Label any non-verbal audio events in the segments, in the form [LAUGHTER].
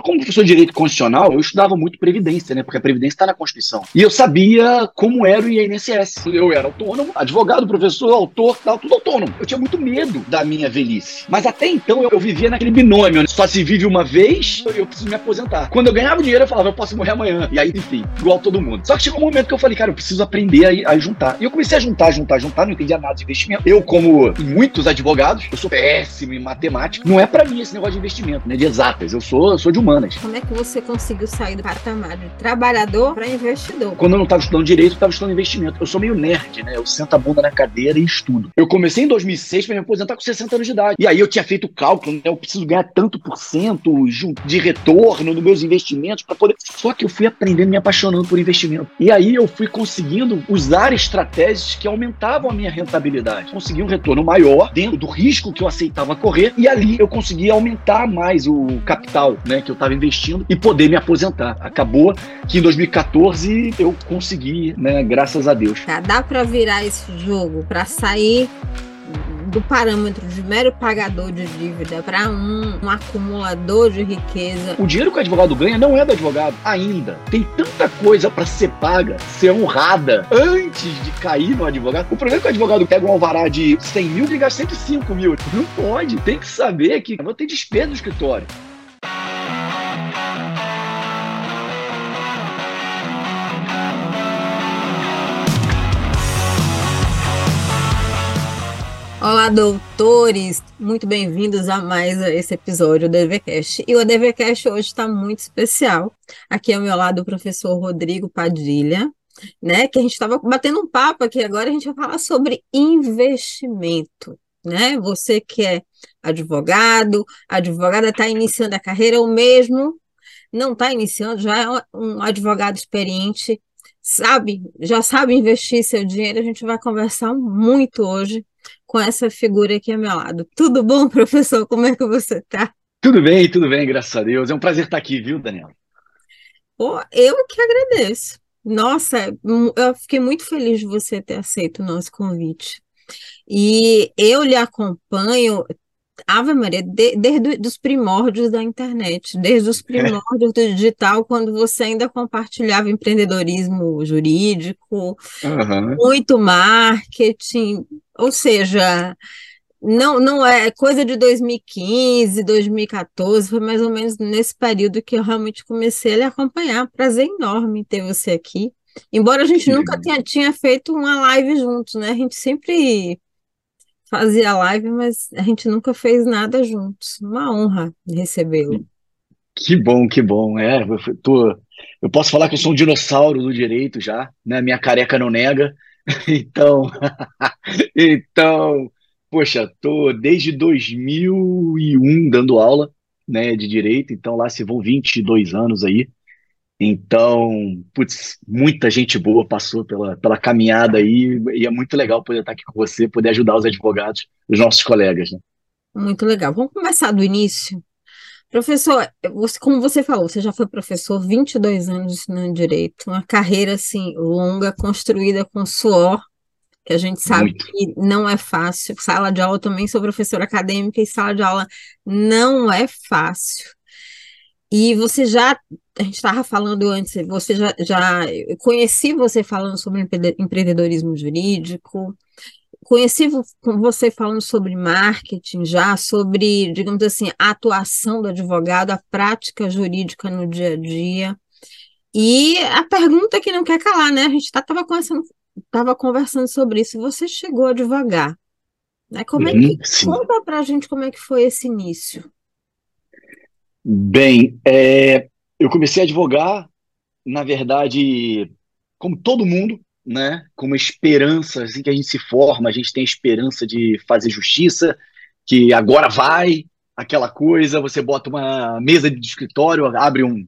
como professor de direito constitucional, eu estudava muito previdência, né? Porque a previdência está na Constituição. E eu sabia como era o INSS. Eu era autônomo, advogado, professor, autor, tal, tudo autônomo. Eu tinha muito medo da minha velhice. Mas até então eu, eu vivia naquele binômio, né? só se vive uma vez, eu preciso me aposentar. Quando eu ganhava dinheiro, eu falava, eu posso morrer amanhã. E aí, enfim, igual todo mundo. Só que chegou um momento que eu falei, cara, eu preciso aprender a, a juntar. E eu comecei a juntar, juntar, juntar, não entendia nada de investimento. Eu, como muitos advogados, eu sou péssimo em matemática. Não é para mim esse negócio de investimento, né? De exatas. Eu sou, eu sou de humanas. Como é que você conseguiu sair do patamar de trabalhador para investidor? Quando eu não estava estudando direito, eu estava estudando investimento. Eu sou meio nerd, né? Eu sento a bunda na cadeira e estudo. Eu comecei em 2006 para me aposentar com 60 anos de idade. E aí eu tinha feito o cálculo, né? Eu preciso ganhar tanto por cento de retorno nos meus investimentos para poder. Só que eu fui aprendendo me apaixonando por investimento. E aí eu fui conseguindo usar estratégias que aumentavam a minha rentabilidade. Consegui um retorno maior dentro do risco que eu aceitava correr e ali eu consegui aumentar mais o capital, né, que eu estava investindo e poder me aposentar. Acabou que em 2014 eu consegui, né, graças a Deus. Tá, dá para virar esse jogo para sair do parâmetro de mero pagador de dívida para um, um, acumulador de riqueza. O dinheiro que o advogado ganha não é do advogado ainda. Tem tanta coisa para ser paga, ser honrada antes de cair no advogado. O problema é que o advogado pega um alvará de 100 mil e gasta 105 mil. Não pode. Tem que saber que vou ter despesa no escritório. Olá, doutores! Muito bem-vindos a mais esse episódio do EDVCast. E o EDVCast hoje está muito especial. Aqui ao meu lado o professor Rodrigo Padilha, né? Que a gente estava batendo um papo aqui agora, a gente vai falar sobre investimento. Né? Você que é advogado, advogada está iniciando a carreira, ou mesmo não está iniciando, já é um advogado experiente, sabe, já sabe investir seu dinheiro. A gente vai conversar muito hoje com essa figura aqui ao meu lado. Tudo bom, professor? Como é que você está? Tudo bem, tudo bem, graças a Deus. É um prazer estar aqui, viu, Daniela? Oh, eu que agradeço. Nossa, eu fiquei muito feliz de você ter aceito o nosso convite. E eu lhe acompanho Ave Maria, de, desde os primórdios da internet, desde os [LAUGHS] primórdios do digital, quando você ainda compartilhava empreendedorismo jurídico, uhum. muito marketing, ou seja, não, não é coisa de 2015, 2014, foi mais ou menos nesse período que eu realmente comecei a lhe acompanhar. Prazer enorme ter você aqui. Embora a gente nunca tenha, tinha feito uma live juntos, né? A gente sempre fazia live, mas a gente nunca fez nada juntos. Uma honra recebê-lo. Que bom, que bom. É, eu, tô, eu posso falar que eu sou um dinossauro do direito já, né? Minha careca não nega. [LAUGHS] Então, [LAUGHS] então, poxa, tô desde 2001 dando aula, né, de direito, então lá se vão 22 anos aí. Então, putz, muita gente boa passou pela, pela caminhada aí, e é muito legal poder estar aqui com você, poder ajudar os advogados, os nossos colegas, né? Muito legal. Vamos começar do início. Professor, você, como você falou, você já foi professor 22 anos ensinando direito, uma carreira assim longa, construída com suor, que a gente sabe Muito. que não é fácil. Sala de aula também sou professora acadêmica e sala de aula não é fácil. E você já, a gente estava falando antes, você já, já conheci você falando sobre empreendedorismo jurídico, conheci você falando sobre marketing já, sobre, digamos assim, a atuação do advogado, a prática jurídica no dia a dia. E a pergunta que não quer calar, né? A gente estava conversando, tava conversando sobre isso. Você chegou a advogar, né? Como é que uhum, conta para a gente como é que foi esse início? Bem, é, eu comecei a advogar, na verdade, como todo mundo, né? Com uma esperança, assim que a gente se forma, a gente tem a esperança de fazer justiça, que agora vai, aquela coisa, você bota uma mesa de escritório, abre um,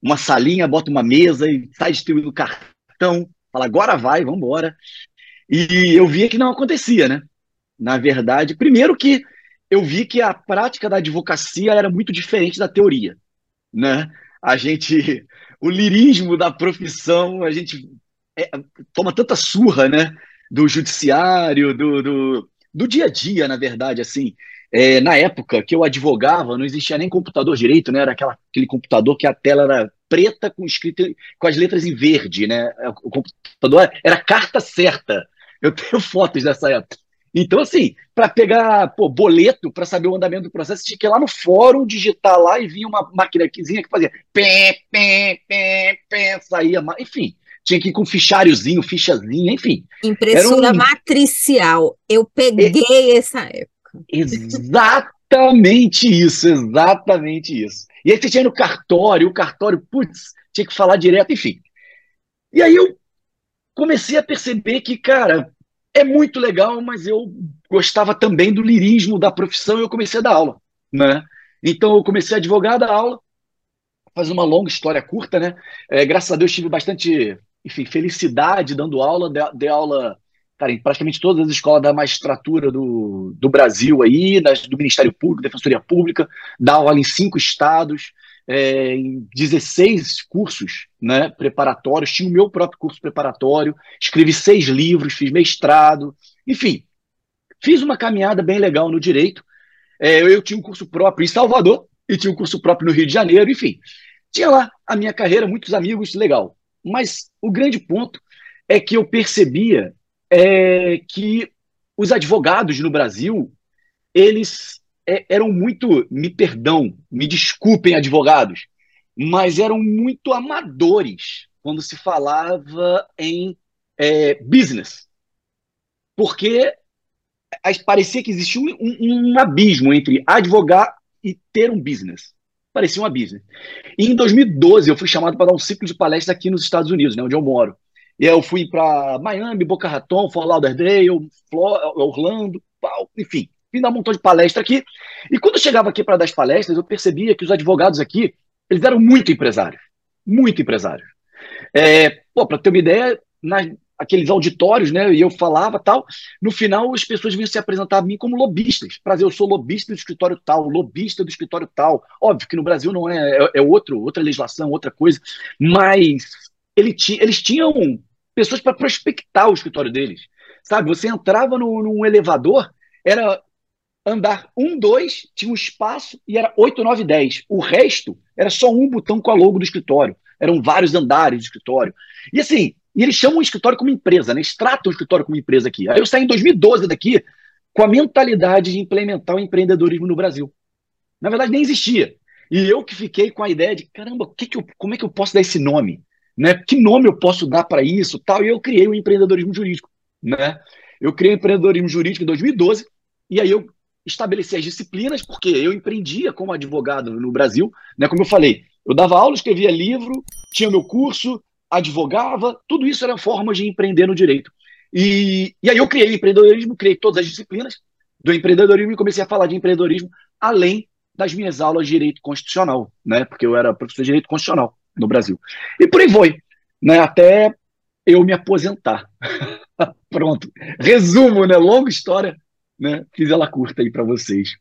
uma salinha, bota uma mesa e sai distribuindo cartão, fala agora vai, vamos embora. E eu via que não acontecia, né? Na verdade, primeiro que eu vi que a prática da advocacia era muito diferente da teoria, né? A gente, [LAUGHS] o lirismo da profissão, a gente é, toma tanta surra, né? Do judiciário, do, do, do dia a dia, na verdade, assim. é, na época que eu advogava, não existia nem computador direito, né? Era aquela, aquele computador que a tela era preta com escrito com as letras em verde, né? O computador era carta certa. Eu tenho [LAUGHS] fotos dessa época. Então, assim, para pegar pô, boleto, para saber o andamento do processo, tinha que ir lá no fórum, digitar lá e vinha uma maquinazinha que fazia pé, pé, pé, pé, saía, enfim, tinha que ir com fichariozinho, fichazinha, enfim. Impressora um... matricial. Eu peguei é... essa época. Exatamente isso, exatamente isso. E aí você tinha no cartório, o cartório, putz, tinha que falar direto, enfim. E aí eu comecei a perceber que, cara, é muito legal, mas eu gostava também do lirismo da profissão e eu comecei a dar aula, né? Então eu comecei a advogar, dar aula, fazer uma longa história curta, né? É, graças a Deus tive bastante, enfim, felicidade dando aula, dei aula cara, em praticamente todas as escolas da magistratura do, do Brasil aí, das, do Ministério Público, Defensoria Pública, dá aula em cinco estados, é, em 16 cursos né, preparatórios, tinha o meu próprio curso preparatório, escrevi seis livros, fiz mestrado, enfim, fiz uma caminhada bem legal no direito. É, eu tinha um curso próprio em Salvador e tinha um curso próprio no Rio de Janeiro, enfim, tinha lá a minha carreira, muitos amigos, legal. Mas o grande ponto é que eu percebia é que os advogados no Brasil, eles é, eram muito, me perdão, me desculpem, advogados, mas eram muito amadores quando se falava em é, business. Porque parecia que existia um, um, um, abismo entre advogar e ter um business. Parecia um business. E em 2012 eu fui chamado para dar um ciclo de palestras aqui nos Estados Unidos, né, onde eu moro. E eu fui para Miami, Boca Raton, Fort Lauderdale, Orlando, enfim, vim dar um montão de palestra aqui. E quando eu chegava aqui para dar as palestras, eu percebia que os advogados aqui, eles eram muito empresários, muito empresários. É, para ter uma ideia, nas, aqueles auditórios, né, e eu falava tal, no final as pessoas vinham se apresentar a mim como lobistas. Prazer, eu sou lobista do escritório tal, lobista do escritório tal. Óbvio que no Brasil não é, é, é outro, outra legislação, outra coisa, mas ele ti, eles tinham pessoas para prospectar o escritório deles. Sabe, você entrava no, num elevador, era andar um, dois, tinha um espaço e era oito, nove, dez. O resto era só um botão com a logo do escritório. Eram vários andares de escritório. E assim, e eles chamam o escritório como empresa, né? Eles tratam o escritório como empresa aqui. Aí eu saí em 2012 daqui com a mentalidade de implementar o empreendedorismo no Brasil. Na verdade, nem existia. E eu que fiquei com a ideia de, caramba, que que eu, como é que eu posso dar esse nome? né? Que nome eu posso dar para isso, tal? E eu criei o empreendedorismo jurídico, né? Eu criei o empreendedorismo jurídico em 2012 e aí eu estabeleci as disciplinas porque eu empreendia como advogado no Brasil, né? Como eu falei, eu dava aula, escrevia livro, tinha meu curso, advogava, tudo isso era formas de empreender no direito. E, e aí eu criei empreendedorismo, criei todas as disciplinas do empreendedorismo e comecei a falar de empreendedorismo além das minhas aulas de direito constitucional, né? Porque eu era professor de direito constitucional no Brasil. E por aí foi, né? Até eu me aposentar. [LAUGHS] Pronto. Resumo, né? Longa história, né? Fiz ela curta aí para vocês.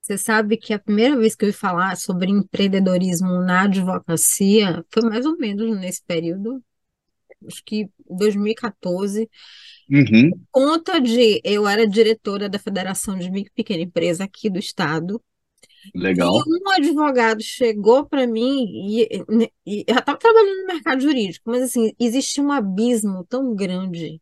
Você sabe que a primeira vez que eu ouvi falar sobre empreendedorismo na advocacia foi mais ou menos nesse período, acho que 2014. Uhum. Conta de eu era diretora da Federação de Micro e Pequena Empresa aqui do estado Legal. E um advogado chegou para mim e, e já estava trabalhando no mercado jurídico, mas assim, existe um abismo tão grande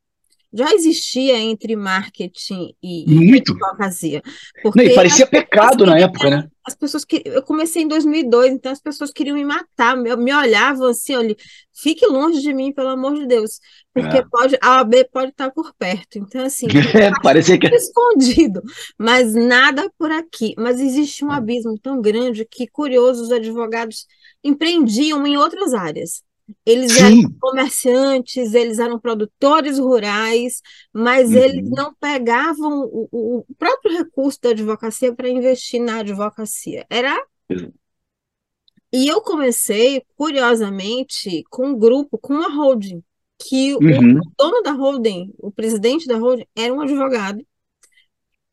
já existia entre marketing e, Muito. advocacia. Porque Não, parecia pecado na época, né? As pessoas que eu comecei em 2002, então as pessoas queriam me matar, me, me olhavam assim, olha, fique longe de mim, pelo amor de Deus, porque é. pode a OAB pode estar por perto. Então assim, [LAUGHS] é, parecia que escondido, mas nada por aqui. Mas existe um abismo tão grande que curiosos os advogados empreendiam em outras áreas. Eles Sim. eram comerciantes, eles eram produtores rurais, mas uhum. eles não pegavam o, o, próprio recurso da advocacia para investir na advocacia. Era. Uhum. E eu comecei, curiosamente, com um grupo, com uma holding, que uhum. o dono da holding, o presidente da holding, era um advogado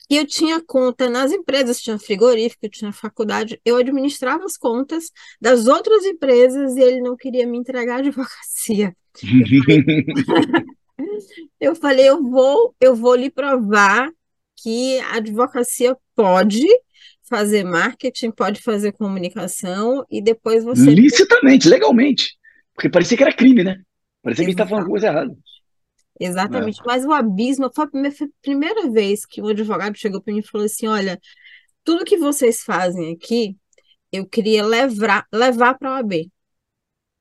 e eu tinha conta nas empresas, tinha frigorífico, tinha faculdade, eu administrava as contas das outras empresas e ele não queria me entregar a [LAUGHS] advocacia. Eu falei, eu, falei, eu vou, eu vou lhe provar que a advocacia pode fazer marketing, pode fazer comunicação e depois você. Licitamente, legalmente. Porque parecia que era crime, né? Parecia que a gente estava falando coisa errada. Exatamente. É. Mas o abismo foi a, primeira, vez que um advogado chegou para mim e falou assim: olha, tudo que vocês fazem aqui, eu queria levar, levar para a OAB.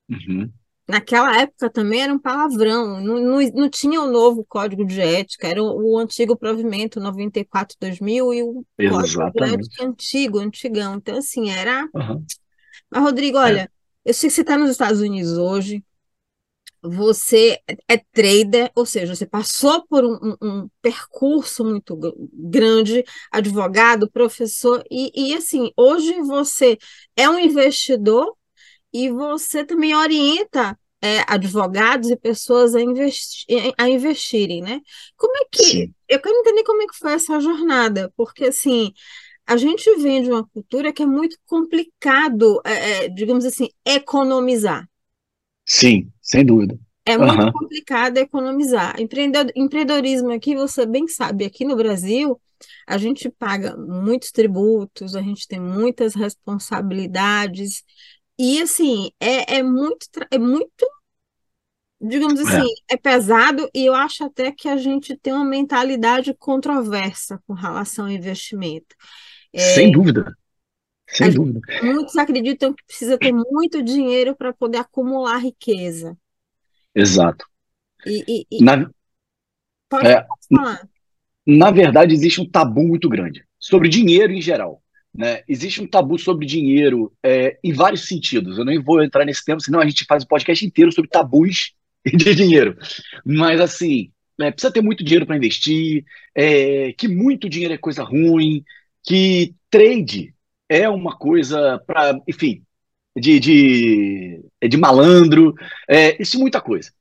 Uhum naquela época também era um palavrão, não, não, não tinha o novo código de ética, era o, o antigo provimento 94-2000 e o Exatamente. código de ética antigo, antigão. Então, assim, era. Uhum. Mas, Rodrigo, olha, é. eu sei que você está nos Estados Unidos hoje, você é trader, ou seja, você passou por um, um, um percurso muito grande, advogado, professor, e, e assim, hoje você é um investidor e você também orienta é, advogados e pessoas a, investi a investirem, né? Como é que. Sim. Eu quero entender como é que foi essa jornada, porque assim. A gente vem de uma cultura que é muito complicado, é, é digamos assim, economizar. Sim, sem dúvida. É muito uhum. complicado economizar. Empreendedorismo aqui, você bem sabe, aqui no Brasil, a gente paga muitos tributos, a gente tem muitas responsabilidades, e assim, é, é muito, é muito, digamos assim, é. é pesado, e eu acho até que a gente tem uma mentalidade controversa com relação ao investimento. É, Sem dúvida. Sem dúvida. Muitos acreditam que precisa ter muito dinheiro para poder acumular riqueza. Exato. E, e, e... Na... Pode é, falar. Na verdade, existe um tabu muito grande sobre dinheiro em geral. Né? Existe um tabu sobre dinheiro é, em vários sentidos. Eu nem vou entrar nesse tema, senão a gente faz um podcast inteiro sobre tabus [LAUGHS] de dinheiro. Mas, assim, é, precisa ter muito dinheiro para investir, é, que muito dinheiro é coisa ruim, que trade é uma coisa para, enfim, de, de, de malandro, é, isso muita coisa.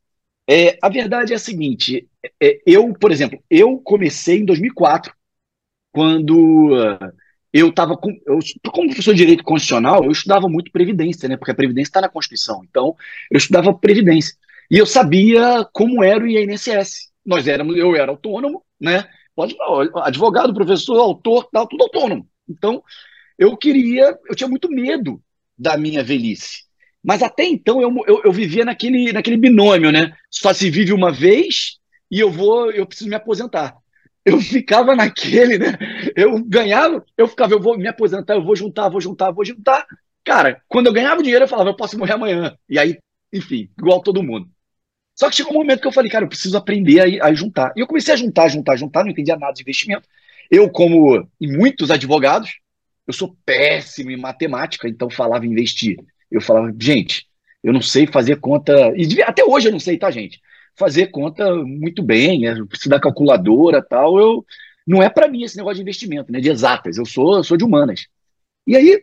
É, a verdade é a seguinte: é, eu, por exemplo, eu comecei em 2004, quando eu estava com. Como professor de direito constitucional, eu estudava muito Previdência, né? Porque a Previdência está na Constituição. Então, eu estudava Previdência. E eu sabia como era o INSS. Nós éramos, eu era autônomo, né? Pode advogado, professor, autor, tal, tudo autônomo. Então, eu queria, eu tinha muito medo da minha velhice. Mas até então eu, eu, eu vivia naquele, naquele binômio, né? Só se vive uma vez e eu vou, eu preciso me aposentar eu ficava naquele, né? Eu ganhava, eu ficava, eu vou me aposentar, eu vou juntar, vou juntar, vou juntar. Cara, quando eu ganhava dinheiro, eu falava, eu posso morrer amanhã. E aí, enfim, igual todo mundo. Só que chegou um momento que eu falei, cara, eu preciso aprender a, a juntar. E eu comecei a juntar, juntar, juntar, não entendia nada de investimento. Eu, como muitos advogados, eu sou péssimo em matemática, então falava investir. Eu falava, gente, eu não sei fazer conta. E até hoje eu não sei, tá, gente? fazer conta muito bem, né? preciso da calculadora tal. Eu, não é para mim esse negócio de investimento, né? De exatas. Eu sou, eu sou de humanas. E aí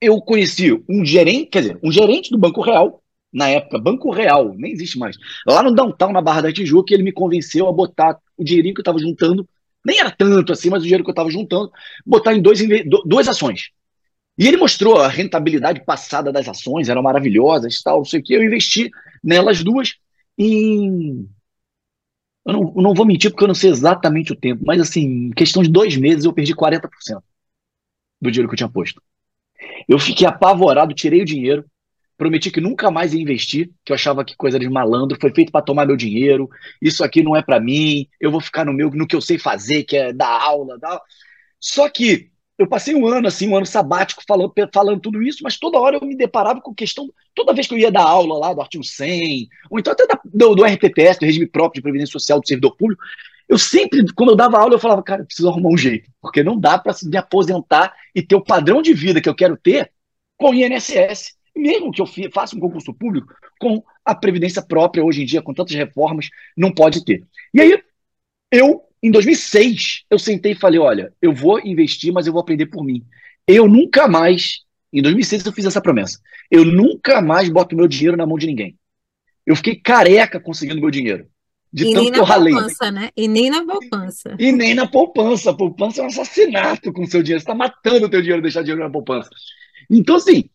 eu conheci um gerente, quer dizer, um gerente do Banco Real, na época, Banco Real, nem existe mais, lá no downtown, na Barra da Tijuca, ele me convenceu a botar o dinheirinho que eu estava juntando, nem era tanto assim, mas o dinheiro que eu estava juntando, botar em dois, duas ações. E ele mostrou a rentabilidade passada das ações, eram maravilhosas, tal, não sei o que. Eu investi nelas duas em. Eu não, eu não vou mentir porque eu não sei exatamente o tempo, mas assim, em questão de dois meses eu perdi 40% do dinheiro que eu tinha posto. Eu fiquei apavorado, tirei o dinheiro, prometi que nunca mais ia investir, que eu achava que coisa de malandro, foi feito para tomar meu dinheiro, isso aqui não é para mim, eu vou ficar no meu, no que eu sei fazer, que é dar aula, dar... Só que eu passei um ano, assim, um ano sabático falando, falando tudo isso, mas toda hora eu me deparava com questão, toda vez que eu ia dar aula lá do artigo 100, ou então até da, do, do RPPS, do Regime Próprio de Previdência Social do Servidor Público, eu sempre, quando eu dava aula, eu falava, cara, eu preciso arrumar um jeito, porque não dá para me aposentar e ter o padrão de vida que eu quero ter com o INSS, mesmo que eu faça um concurso público, com a Previdência própria, hoje em dia, com tantas reformas, não pode ter. E aí, eu em 2006, eu sentei e falei: olha, eu vou investir, mas eu vou aprender por mim. Eu nunca mais, em 2006 eu fiz essa promessa, eu nunca mais boto meu dinheiro na mão de ninguém. Eu fiquei careca conseguindo meu dinheiro. De e tanto que eu ralei. Poupança, né? E nem na poupança. E nem na poupança. A poupança é um assassinato com o seu dinheiro. Você está matando o teu dinheiro deixar dinheiro na poupança. Então, assim,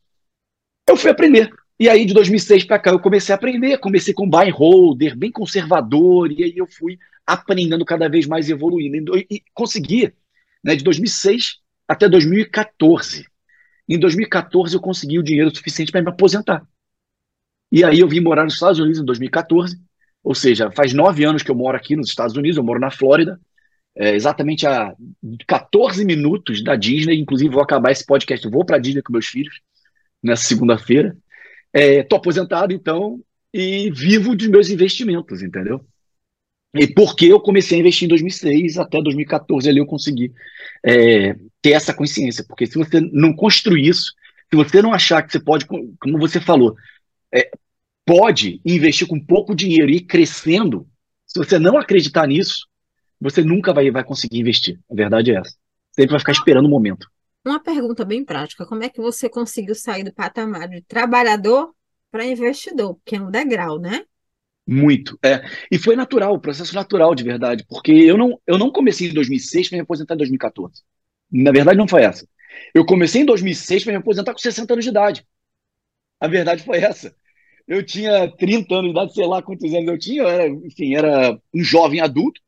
eu fui aprender. E aí, de 2006 para cá, eu comecei a aprender. Comecei com buy holder, bem conservador, e aí eu fui aprendendo cada vez mais evoluindo. E consegui, né, de 2006 até 2014. Em 2014 eu consegui o dinheiro suficiente para me aposentar. E aí eu vim morar nos Estados Unidos em 2014, ou seja, faz nove anos que eu moro aqui nos Estados Unidos, eu moro na Flórida, é, exatamente a 14 minutos da Disney, inclusive vou acabar esse podcast, vou para a Disney com meus filhos nessa segunda-feira. Estou é, aposentado, então, e vivo dos meus investimentos, entendeu? E porque eu comecei a investir em 2006 até 2014 ali eu consegui é, ter essa consciência, porque se você não construir isso, se você não achar que você pode, como você falou, é, pode investir com pouco dinheiro e ir crescendo, se você não acreditar nisso, você nunca vai, vai conseguir investir. A verdade é essa. Sempre vai ficar esperando o momento. Uma pergunta bem prática: como é que você conseguiu sair do patamar de trabalhador para investidor? Porque é um degrau, né? Muito, é. E foi natural, processo natural de verdade, porque eu não, eu não comecei em 2006 para me aposentar em 2014. Na verdade, não foi essa. Eu comecei em 2006 para me aposentar com 60 anos de idade. A verdade foi essa. Eu tinha 30 anos de idade, sei lá quantos anos eu tinha, eu era, enfim, era um jovem adulto.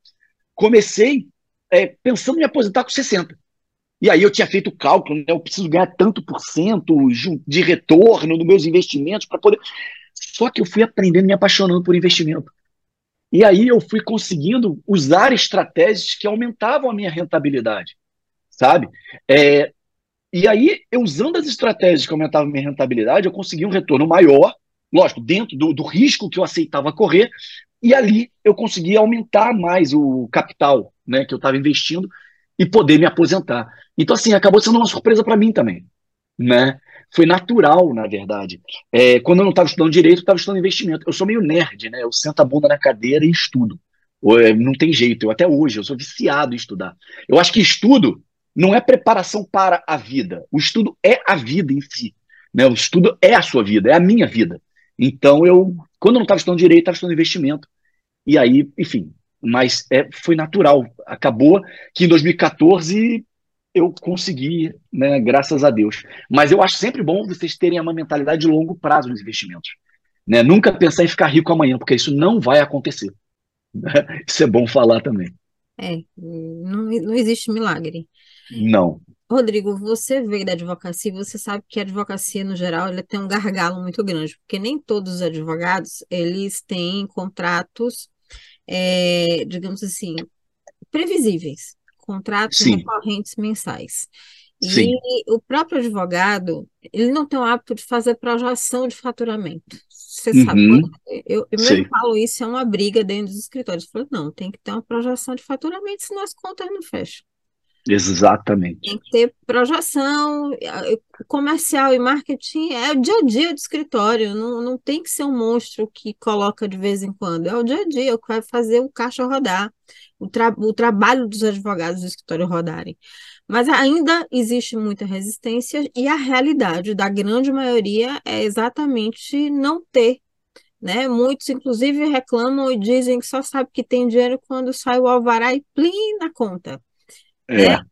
Comecei é, pensando em me aposentar com 60. E aí eu tinha feito o cálculo, né? eu preciso ganhar tanto por cento de retorno nos meus investimentos para poder. Só que eu fui aprendendo, me apaixonando por investimento. E aí eu fui conseguindo usar estratégias que aumentavam a minha rentabilidade, sabe? É, e aí, eu usando as estratégias que aumentavam a minha rentabilidade, eu consegui um retorno maior, lógico, dentro do, do risco que eu aceitava correr, e ali eu consegui aumentar mais o capital né, que eu estava investindo e poder me aposentar. Então, assim, acabou sendo uma surpresa para mim também. Né? foi natural, na verdade. É, quando eu não estava estudando direito, eu estava estudando investimento. Eu sou meio nerd, né? Eu sento a bunda na cadeira e estudo. É, não tem jeito. Eu até hoje, eu sou viciado em estudar. Eu acho que estudo não é preparação para a vida. O estudo é a vida em si. Né? O estudo é a sua vida, é a minha vida. Então, eu, quando eu não estava estudando direito, estava estudando investimento. E aí, enfim, mas é, foi natural. Acabou que em 2014 eu consegui, né, graças a Deus. Mas eu acho sempre bom vocês terem uma mentalidade de longo prazo nos investimentos. Né? Nunca pensar em ficar rico amanhã, porque isso não vai acontecer. [LAUGHS] Isso é bom falar também. É, não, não existe milagre. Não. Rodrigo, você veio da advocacia, você sabe que a advocacia, no geral, ela tem um gargalo muito grande, porque nem todos os advogados, eles têm contratos, é, digamos assim, previsíveis contratos Sim. recorrentes mensais. E Sim. o próprio advogado, ele não tem o hábito de fazer projeção de faturamento. Você uhum. sabe, eu, eu mesmo falo isso, é uma briga dentro dos escritórios. Eu falo, não, tem que ter uma projeção de faturamento, senão as contas não fecham. Exatamente. Tem que ter projeção, comercial e marketing é o dia a dia do escritório, não, não tem que ser um monstro que coloca de vez em quando, é o dia a dia, o que vai fazer o caixa rodar, o, tra o trabalho dos advogados do escritório rodarem. Mas ainda existe muita resistência e a realidade da grande maioria é exatamente não ter. Né? Muitos, inclusive, reclamam e dizem que só sabe que tem dinheiro quando sai o alvará e plim na conta. É, né?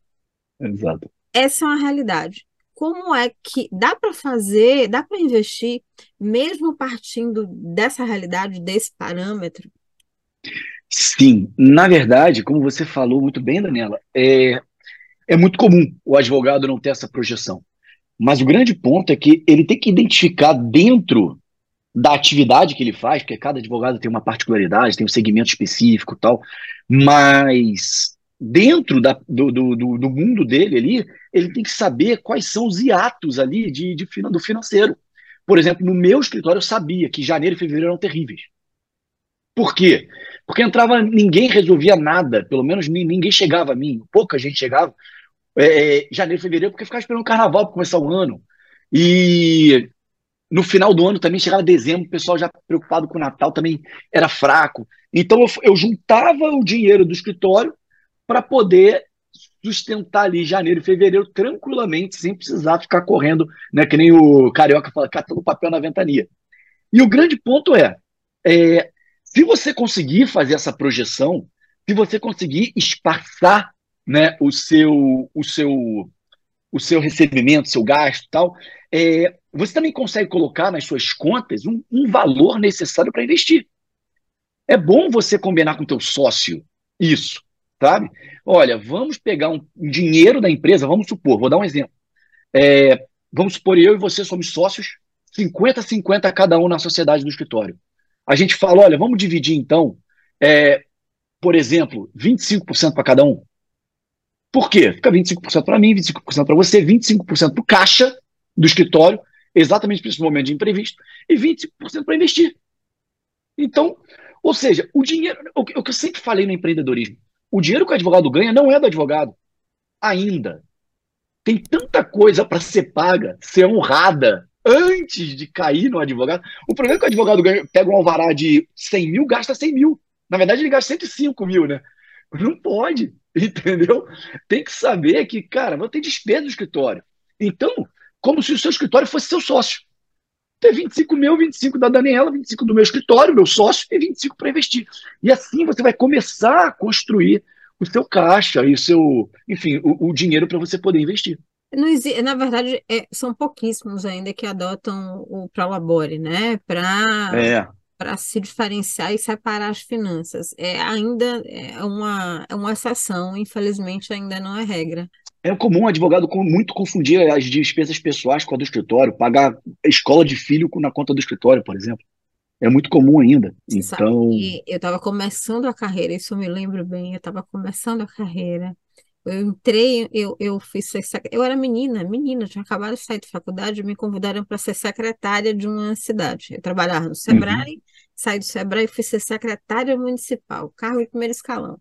exato. Essa é uma realidade. Como é que dá para fazer, dá para investir, mesmo partindo dessa realidade, desse parâmetro? Sim, na verdade, como você falou muito bem, Daniela, é, é muito comum o advogado não ter essa projeção. Mas o grande ponto é que ele tem que identificar dentro da atividade que ele faz, porque cada advogado tem uma particularidade, tem um segmento específico tal, mas dentro da, do, do, do, mundo dele ali, ele tem que saber quais são os hiatos ali de, de, do financeiro. Por exemplo, no meu escritório eu sabia que janeiro e fevereiro eram terríveis. Por quê? Porque entrava, ninguém resolvia nada, pelo menos ninguém chegava a mim, pouca gente chegava. É, é janeiro e fevereiro, porque ficava esperando o carnaval para começar o ano. E no final do ano também chegava dezembro, o pessoal já preocupado com o Natal também era fraco. Então eu, eu juntava o dinheiro do escritório para poder sustentar ali janeiro e fevereiro tranquilamente, sem precisar ficar correndo, né, que nem o Carioca fala, catando papel na ventania. E o grande ponto é, é, se você conseguir fazer essa projeção, se você conseguir espaçar né, o, seu, o, seu, o seu recebimento, seu gasto tal, é, você também consegue colocar nas suas contas um, um valor necessário para investir. É bom você combinar com teu sócio isso, sabe? Olha, vamos pegar um dinheiro da empresa, vamos supor, vou dar um exemplo. É, vamos supor, eu e você somos sócios, 50-50 cada um na sociedade do escritório. A gente fala, olha, vamos dividir então, é, por exemplo, 25% para cada um. Por quê? Fica 25% para mim, 25% para você, 25% para o caixa do escritório, exatamente para esse momento de imprevisto, e 25% para investir. Então, ou seja, o dinheiro, o que eu sempre falei no empreendedorismo, o dinheiro que o advogado ganha não é do advogado. Ainda. Tem tanta coisa para ser paga, ser honrada, antes de cair no advogado. O problema é que o advogado ganha, pega um alvará de 100 mil, gasta 100 mil. Na verdade, ele gasta 105 mil, né? Não pode, [LAUGHS] entendeu? Tem que saber que, cara, não tem despesa do escritório. Então, como se o seu escritório fosse seu sócio. Tem 25 mil, 25 da Daniela, 25 do meu escritório, meu sócio, e 25 para investir. E assim você vai começar a construir o seu caixa e o seu, enfim, o, o dinheiro para você poder investir. Não existe, na verdade, é, são pouquíssimos ainda que adotam o Prolabore, né? Para é. para se diferenciar e separar as finanças. É ainda é uma, é uma exceção, infelizmente ainda não é regra. É comum o advogado muito confundir as despesas pessoais com a do escritório, pagar escola de filho na conta do escritório, por exemplo. É muito comum ainda. Então, eu estava começando a carreira, isso eu me lembro bem, eu estava começando a carreira. Eu entrei, eu, eu fiz, eu era menina, menina, tinha acabado de sair da faculdade, me convidaram para ser secretária de uma cidade. Eu trabalhava no Sebrae, uhum. saí do Sebrae e fui ser secretária municipal, cargo de primeiro escalão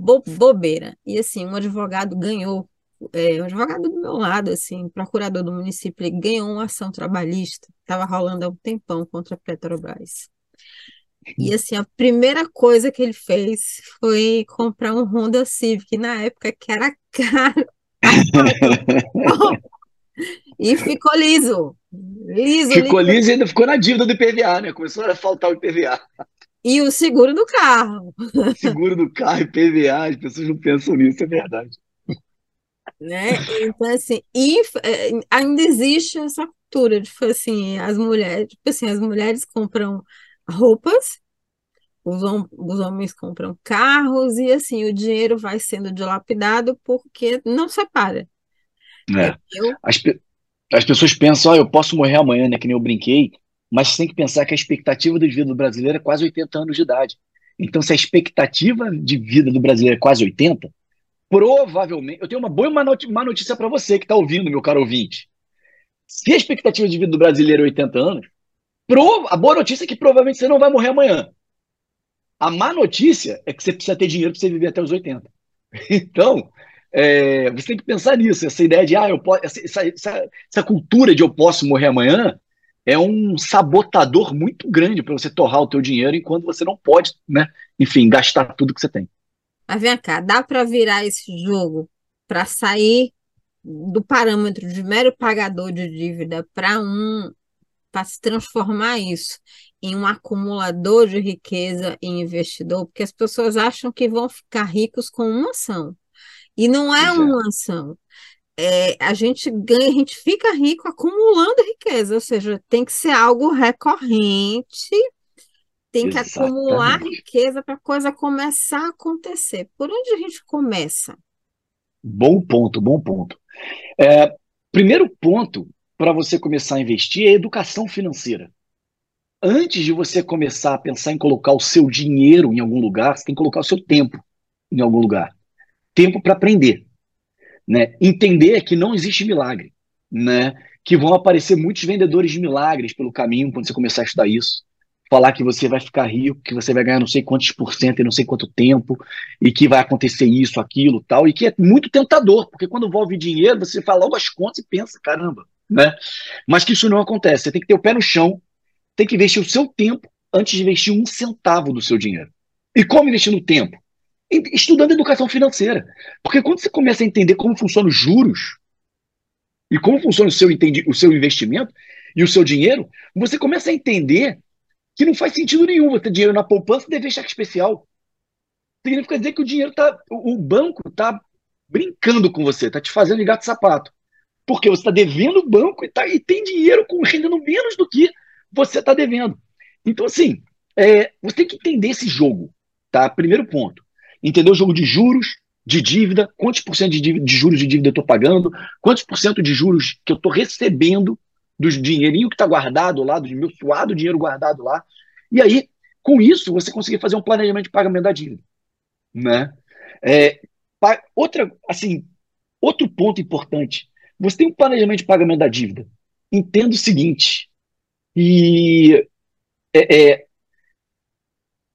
bo bobeira. E assim, um advogado ganhou, é, um advogado do meu lado, assim, procurador do município, ele ganhou uma ação trabalhista, estava rolando há um tempão contra a Petrobras. E assim, a primeira coisa que ele fez foi comprar um Honda Civic, na época que era [LAUGHS] caro. e ficou liso. Liso, ficou liso. liso e ainda ficou na dívida do IPVA, né? Começou a faltar o IPVA. E o seguro do carro. Seguro do carro e PVA, as pessoas não pensam nisso, é verdade. Né? Então, assim, e, é, ainda existe essa cultura de, tipo assim, as mulheres, tipo assim, as mulheres compram roupas, os, hom os homens compram carros, e assim, o dinheiro vai sendo dilapidado porque não separa. É. Eu... As, pe as pessoas pensam, ah, eu posso morrer amanhã, né? Que nem eu brinquei mas você tem que pensar que a expectativa de vida do brasileiro é quase 80 anos de idade. Então, se a expectativa de vida do brasileiro é quase 80, provavelmente. Eu tenho uma boa má notícia para você que está ouvindo, meu caro ouvinte. Se a expectativa de vida do brasileiro é 80 anos, a boa notícia é que provavelmente você não vai morrer amanhã. A má notícia é que você precisa ter dinheiro para você viver até os 80. [LAUGHS] Então, é, você tem que pensar nisso. Essa ideia de, ah, eu posso, essa, essa, essa cultura de eu posso morrer amanhã é um sabotador muito grande para você torrar o teu dinheiro enquanto você não pode, né, enfim, gastar tudo que você tem. Mas vem cá, dá para virar esse jogo para sair do parâmetro de mero pagador de dívida para um para se transformar isso em um acumulador de riqueza e investidor, porque as pessoas acham que vão ficar ricos com uma ação. E não é uma ação é, a gente ganha, a gente fica rico acumulando riqueza, ou seja, tem que ser algo recorrente, tem que Exatamente. acumular riqueza para a coisa começar a acontecer. Por onde a gente começa? Bom ponto, bom ponto. É, primeiro ponto para você começar a investir é educação financeira. Antes de você começar a pensar em colocar o seu dinheiro em algum lugar, você tem que colocar o seu tempo em algum lugar. Tempo para aprender. Né? Entender que não existe milagre, né? que vão aparecer muitos vendedores de milagres pelo caminho quando você começar a estudar isso. Falar que você vai ficar rico, que você vai ganhar não sei quantos por cento e não sei quanto tempo, e que vai acontecer isso, aquilo, tal, e que é muito tentador, porque quando envolve dinheiro, você fala logo as contas e pensa, caramba, né? Mas que isso não acontece. Você tem que ter o pé no chão, tem que investir o seu tempo antes de investir um centavo do seu dinheiro. E como investir no tempo? Estudando educação financeira. Porque quando você começa a entender como funcionam os juros e como funciona o seu, o seu investimento e o seu dinheiro, você começa a entender que não faz sentido nenhum você ter dinheiro na poupança e dever cheque especial. Significa dizer que o dinheiro tá. O banco está brincando com você, está te fazendo de gato sapato. Porque você está devendo o banco e, tá, e tem dinheiro com rendendo menos do que você está devendo. Então, assim, é, você tem que entender esse jogo. tá? Primeiro ponto. Entender o jogo de juros, de dívida, quantos por cento de, de juros de dívida eu estou pagando, quantos por cento de juros que eu estou recebendo do dinheirinho que está guardado lá, do meu suado dinheiro guardado lá. E aí, com isso, você conseguir fazer um planejamento de pagamento da dívida. Né? É, outra, assim, outro ponto importante. Você tem um planejamento de pagamento da dívida. Entenda o seguinte, e é, é,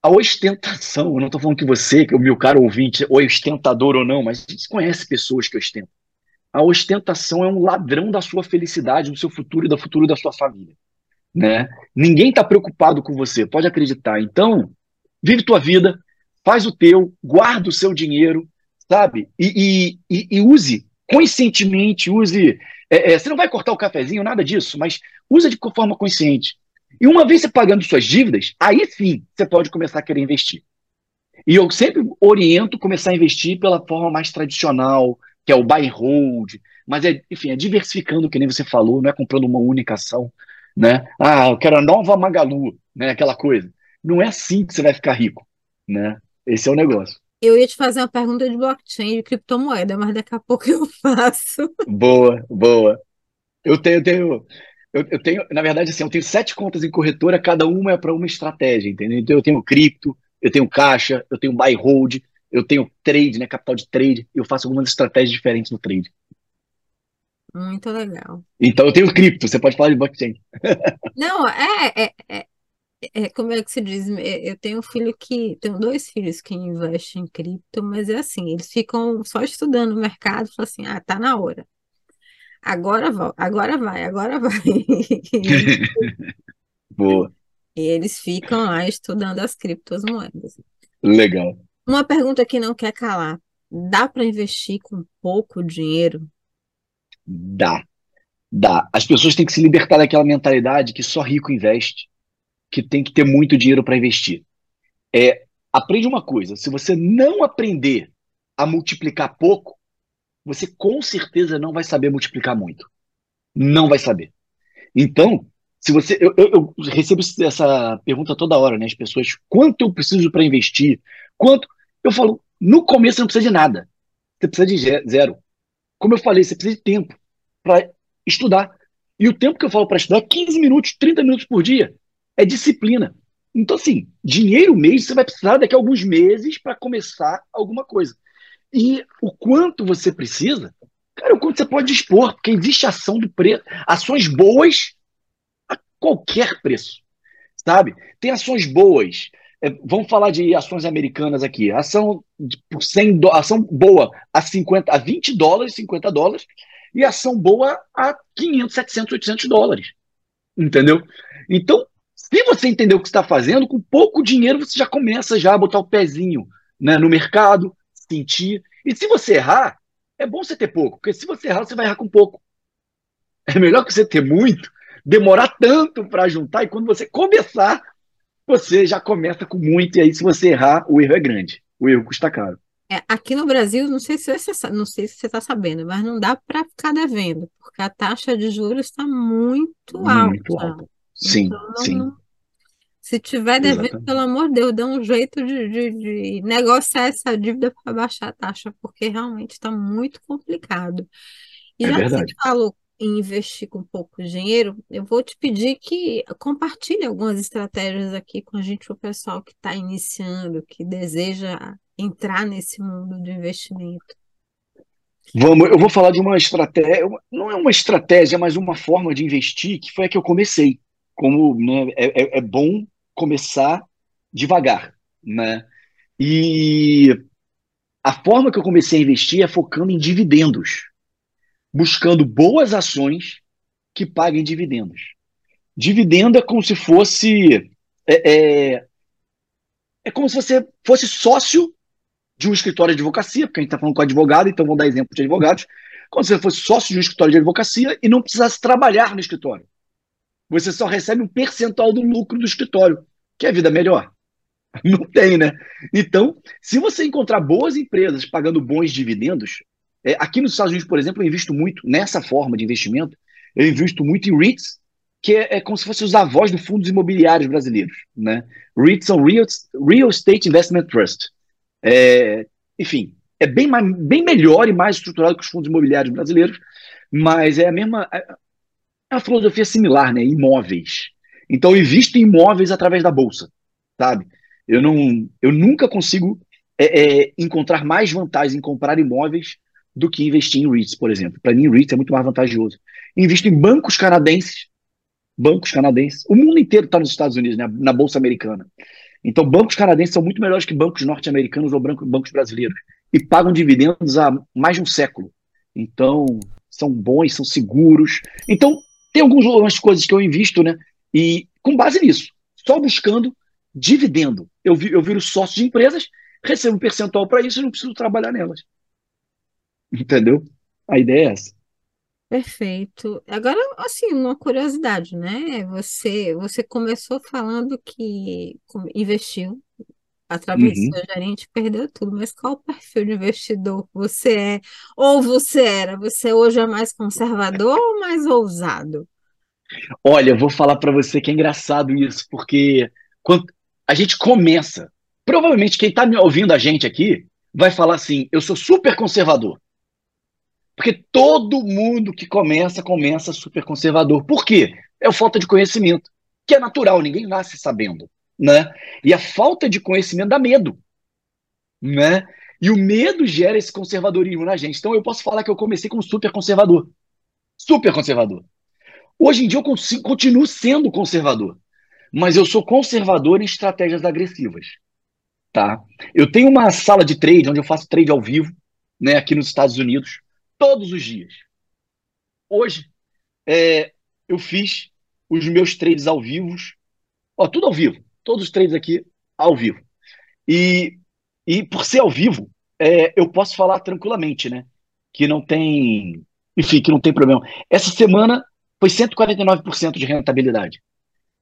a ostentação, eu não estou falando que você, que é o meu caro ouvinte, é ostentador ou não, mas a gente conhece pessoas que ostentam. A ostentação é um ladrão da sua felicidade, do seu futuro e do futuro da sua família. Né? Ninguém está preocupado com você, pode acreditar. Então, vive tua vida, faz o teu, guarda o seu dinheiro, sabe? E, e, e use conscientemente, use. É, é, você não vai cortar o cafezinho, nada disso, mas usa de forma consciente. E uma vez você pagando suas dívidas, aí sim você pode começar a querer investir. E eu sempre oriento começar a investir pela forma mais tradicional, que é o buy and hold, mas é, enfim, é diversificando, que nem você falou, não é comprando uma única ação, né? Ah, eu quero a nova Magalu, né? Aquela coisa. Não é assim que você vai ficar rico, né? Esse é o negócio. Eu ia te fazer uma pergunta de blockchain, de criptomoeda, mas daqui a pouco eu [LAUGHS] faço. Boa, boa. Eu tenho, eu tenho, eu, eu, tenho, na verdade, assim, eu tenho sete contas em corretora, cada uma é para uma estratégia, entendeu? Então eu tenho cripto, eu tenho caixa, eu tenho buy hold, eu tenho trade, né, capital de trade, eu faço algumas estratégias diferentes no trade. Muito legal. Então eu tenho cripto, você pode falar de blockchain. [LAUGHS] Não, é, é, é, é, como é que se diz? É, eu tenho um filho que, tenho dois filhos que investem em cripto, mas é assim, eles ficam só estudando o mercado, falam assim, ah, tá na hora. Agora vai, agora vai, agora [LAUGHS] vai. Boa. E eles ficam lá estudando as criptomoedas. Legal. Uma pergunta que não quer calar. Dá para investir com pouco dinheiro? Dá. Dá. As pessoas têm que se libertar daquela mentalidade que só rico investe, que tem que ter muito dinheiro para investir. É, aprende uma coisa: se você não aprender a multiplicar pouco, você com certeza não vai saber multiplicar muito. Não vai saber. Então, se você. Eu, eu, eu recebo essa pergunta toda hora, né? As pessoas, quanto eu preciso para investir? Quanto? Eu falo, no começo você não precisa de nada. Você precisa de zero. Como eu falei, você precisa de tempo para estudar. E o tempo que eu falo para estudar é 15 minutos, 30 minutos por dia. É disciplina. Então, assim, dinheiro mesmo você vai precisar daqui a alguns meses para começar alguma coisa. E o quanto você precisa, cara, o quanto você pode dispor, porque existe ação do preço, ações boas a qualquer preço, sabe? Tem ações boas é, vamos falar de ações americanas aqui. Ação por 100 do, ação boa a 50, a 20 dólares, 50 dólares, e ação boa a 500, 700, 800 dólares. Entendeu? Então, se você entender o que está fazendo, com pouco dinheiro você já começa já a botar o pezinho né, no mercado, sentir. E se você errar, é bom você ter pouco, porque se você errar, você vai errar com pouco. É melhor que você ter muito, demorar tanto para juntar, e quando você começar, você já começa com muito, e aí se você errar, o erro é grande. O erro custa caro. É, aqui no Brasil, não sei se você não sei se você está sabendo, mas não dá para ficar devendo, porque a taxa de juros está muito alta. Muito alta. Sim, então, sim. Não, se tiver devendo, Exatamente. pelo amor de Deus, dê um jeito de, de, de negociar essa dívida para baixar a taxa, porque realmente está muito complicado. E é já verdade. que você falou em investir com pouco dinheiro, eu vou te pedir que compartilhe algumas estratégias aqui com a gente, o pessoal que está iniciando, que deseja entrar nesse mundo de investimento. Vamos, eu vou falar de uma estratégia, não é uma estratégia, mas uma forma de investir que foi a que eu comecei. Como né, é, é, é bom começar devagar, né? E a forma que eu comecei a investir é focando em dividendos buscando boas ações que paguem dividendos. Dividendo é como se fosse. É, é, é como se você fosse sócio de um escritório de advocacia, porque a gente está falando com advogado, então vamos dar exemplo de advogados. Como se você fosse sócio de um escritório de advocacia e não precisasse trabalhar no escritório. Você só recebe um percentual do lucro do escritório. Que é a vida melhor? [LAUGHS] Não tem, né? Então, se você encontrar boas empresas pagando bons dividendos, é, aqui nos Estados Unidos, por exemplo, eu invisto muito nessa forma de investimento. Eu invisto muito em REITs, que é, é, como se fossem os avós dos fundos imobiliários brasileiros, né? REITs são Real, Real Estate Investment Trust. É, enfim, é bem, mais, bem melhor e mais estruturado que os fundos imobiliários brasileiros, mas é a mesma uma filosofia similar, né? Imóveis. Então eu invisto em imóveis através da bolsa, sabe? Eu não, eu nunca consigo é, é, encontrar mais vantagens em comprar imóveis do que investir em REITs, por exemplo. Para mim, REITs é muito mais vantajoso. Invisto em bancos canadenses, bancos canadenses. O mundo inteiro está nos Estados Unidos, né? na bolsa americana. Então, bancos canadenses são muito melhores que bancos norte-americanos ou bancos brasileiros e pagam dividendos há mais de um século. Então, são bons, são seguros. Então, tem algumas coisas que eu invisto, né? E com base nisso, só buscando dividendo. Eu, vi, eu viro sócio de empresas, recebo um percentual para isso e não preciso trabalhar nelas. Entendeu? A ideia é essa. Perfeito. Agora, assim, uma curiosidade, né? Você, você começou falando que investiu através do Uhum. gerente, perdeu tudo, mas qual o perfil de investidor você é? Ou você era? Você hoje é mais conservador ou mais ousado? Olha, eu vou falar para você que é engraçado isso, porque quando a gente começa, provavelmente quem está me ouvindo a gente aqui vai falar assim: eu sou super conservador. Porque todo mundo que começa, começa super conservador. Por quê? É falta de conhecimento, que é natural, ninguém nasce sabendo, né? E a falta de conhecimento dá medo, né? E o medo gera esse conservadorismo na gente. Então eu posso falar que eu comecei como super conservador. Super conservador. Hoje em dia eu consigo, continuo sendo conservador, mas eu sou conservador em estratégias agressivas, tá? Eu tenho uma sala de trade onde eu faço trade ao vivo, né, aqui nos Estados Unidos, todos os dias. Hoje, é, eu fiz os meus trades ao vivo, ó, tudo ao vivo, todos os trades aqui ao vivo. E, e por ser ao vivo, é, eu posso falar tranquilamente, né? Que não tem, enfim, que não tem problema. Essa semana foi 149% de rentabilidade.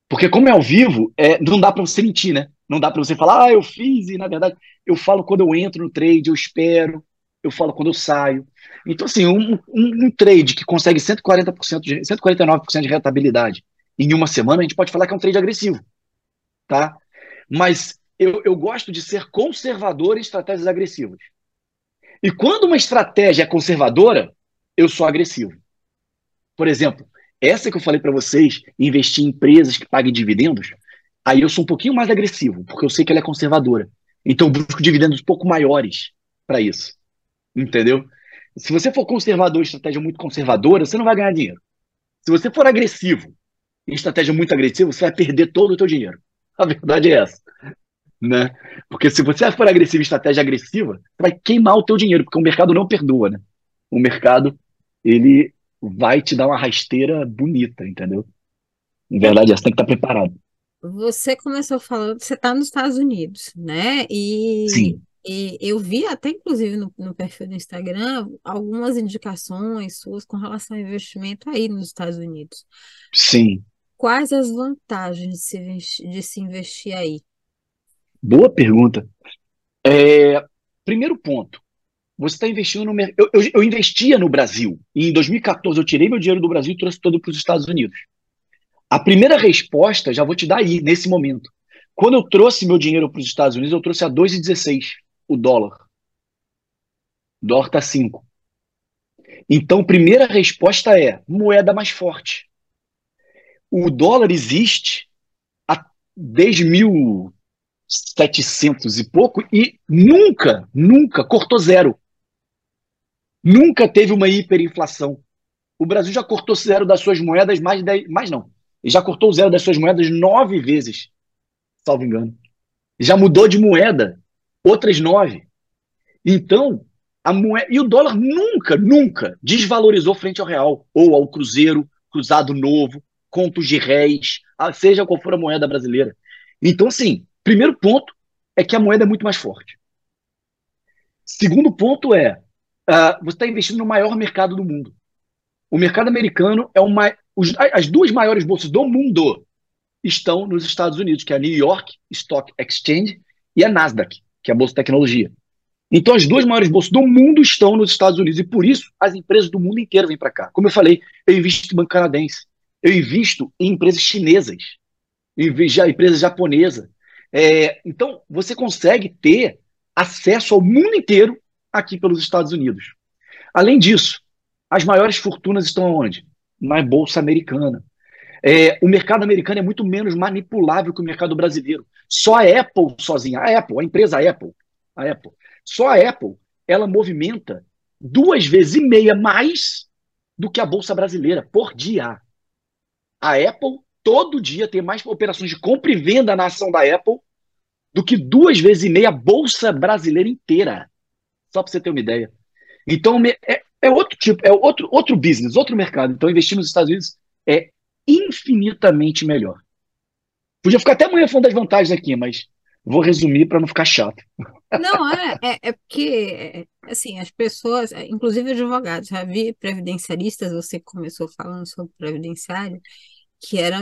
Porque como é ao vivo, é, não dá para você mentir, né? Não dá para você falar, ah, eu fiz, e na verdade, eu falo quando eu entro no trade, eu espero, eu falo quando eu saio. Então, assim, um, um, um trade que consegue 140% de, 149% de rentabilidade em uma semana, a gente pode falar que é um trade agressivo, tá? Mas eu, eu gosto de ser conservador em estratégias agressivas. E quando uma estratégia é conservadora, eu sou agressivo. Por exemplo, essa que eu falei para vocês, investir em empresas que paguem dividendos, aí eu sou um pouquinho mais agressivo, porque eu sei que ela é conservadora. Então eu busco dividendos um pouco maiores para isso. Entendeu? Se você for conservador estratégia muito conservadora, você não vai ganhar dinheiro. Se você for agressivo estratégia muito agressiva, você vai perder todo o teu dinheiro. A verdade é essa. Né? Porque se você for agressivo em estratégia agressiva, você vai queimar o teu dinheiro, porque o mercado não perdoa, né? O mercado, ele vai te dar uma rasteira bonita, entendeu? Em verdade, é, você tem que estar preparado. Você começou falando, você está nos Estados Unidos, né? E, Sim. e eu vi até, inclusive, no, no perfil do Instagram, algumas indicações suas com relação ao investimento aí nos Estados Unidos. Sim. Quais as vantagens de se investir, de se investir aí? Boa pergunta. É, primeiro ponto, você está investindo no mercado. Eu, eu, eu, investia no Brasil. E em 2014 eu tirei meu dinheiro do Brasil e trouxe todo para os Estados Unidos. A primeira resposta já vou te dar aí, nesse momento. Quando eu trouxe meu dinheiro para os Estados Unidos, eu trouxe a 2,16 o dólar. O dólar está 5. Então, primeira resposta é moeda mais forte. O dólar existe desde 1700 e pouco e nunca, nunca cortou zero. Nunca teve uma hiperinflação. O Brasil já cortou zero das suas moedas mais de 10, mais não. Já cortou zero das suas moedas nove vezes, salvo engano. Já mudou de moeda outras nove. Então, a moeda e o dólar nunca, nunca desvalorizou frente ao real ou ao cruzeiro, cruzado novo, contos de réis, seja qual for a moeda brasileira. Então, assim, primeiro ponto é que a moeda é muito mais forte. Segundo ponto é Uh, você está investindo no maior mercado do mundo. O mercado americano é uma. Os, as duas maiores bolsas do mundo estão nos Estados Unidos, que é a New York Stock Exchange e a Nasdaq, que é a bolsa de tecnologia. Então, as duas maiores bolsas do mundo estão nos Estados Unidos e por isso as empresas do mundo inteiro vêm para cá. Como eu falei, eu invisto em banco canadense, eu invisto em empresas chinesas, em empresas japonesas. É, então, você consegue ter acesso ao mundo inteiro aqui pelos Estados Unidos. Além disso, as maiores fortunas estão onde? Na bolsa americana. É, o mercado americano é muito menos manipulável que o mercado brasileiro. Só a Apple sozinha, a Apple, a empresa Apple, a Apple, só a Apple, ela movimenta duas vezes e meia mais do que a bolsa brasileira por dia. A Apple todo dia tem mais operações de compra e venda na ação da Apple do que duas vezes e meia a bolsa brasileira inteira. Só para você ter uma ideia. Então é, é outro tipo, é outro, outro business, outro mercado. Então investir nos Estados Unidos é infinitamente melhor. Podia ficar até amanhã falando das vantagens aqui, mas vou resumir para não ficar chato. Não, é, é, é porque, assim, as pessoas, inclusive advogados, já vi previdenciaristas, você começou falando sobre previdenciário, que era,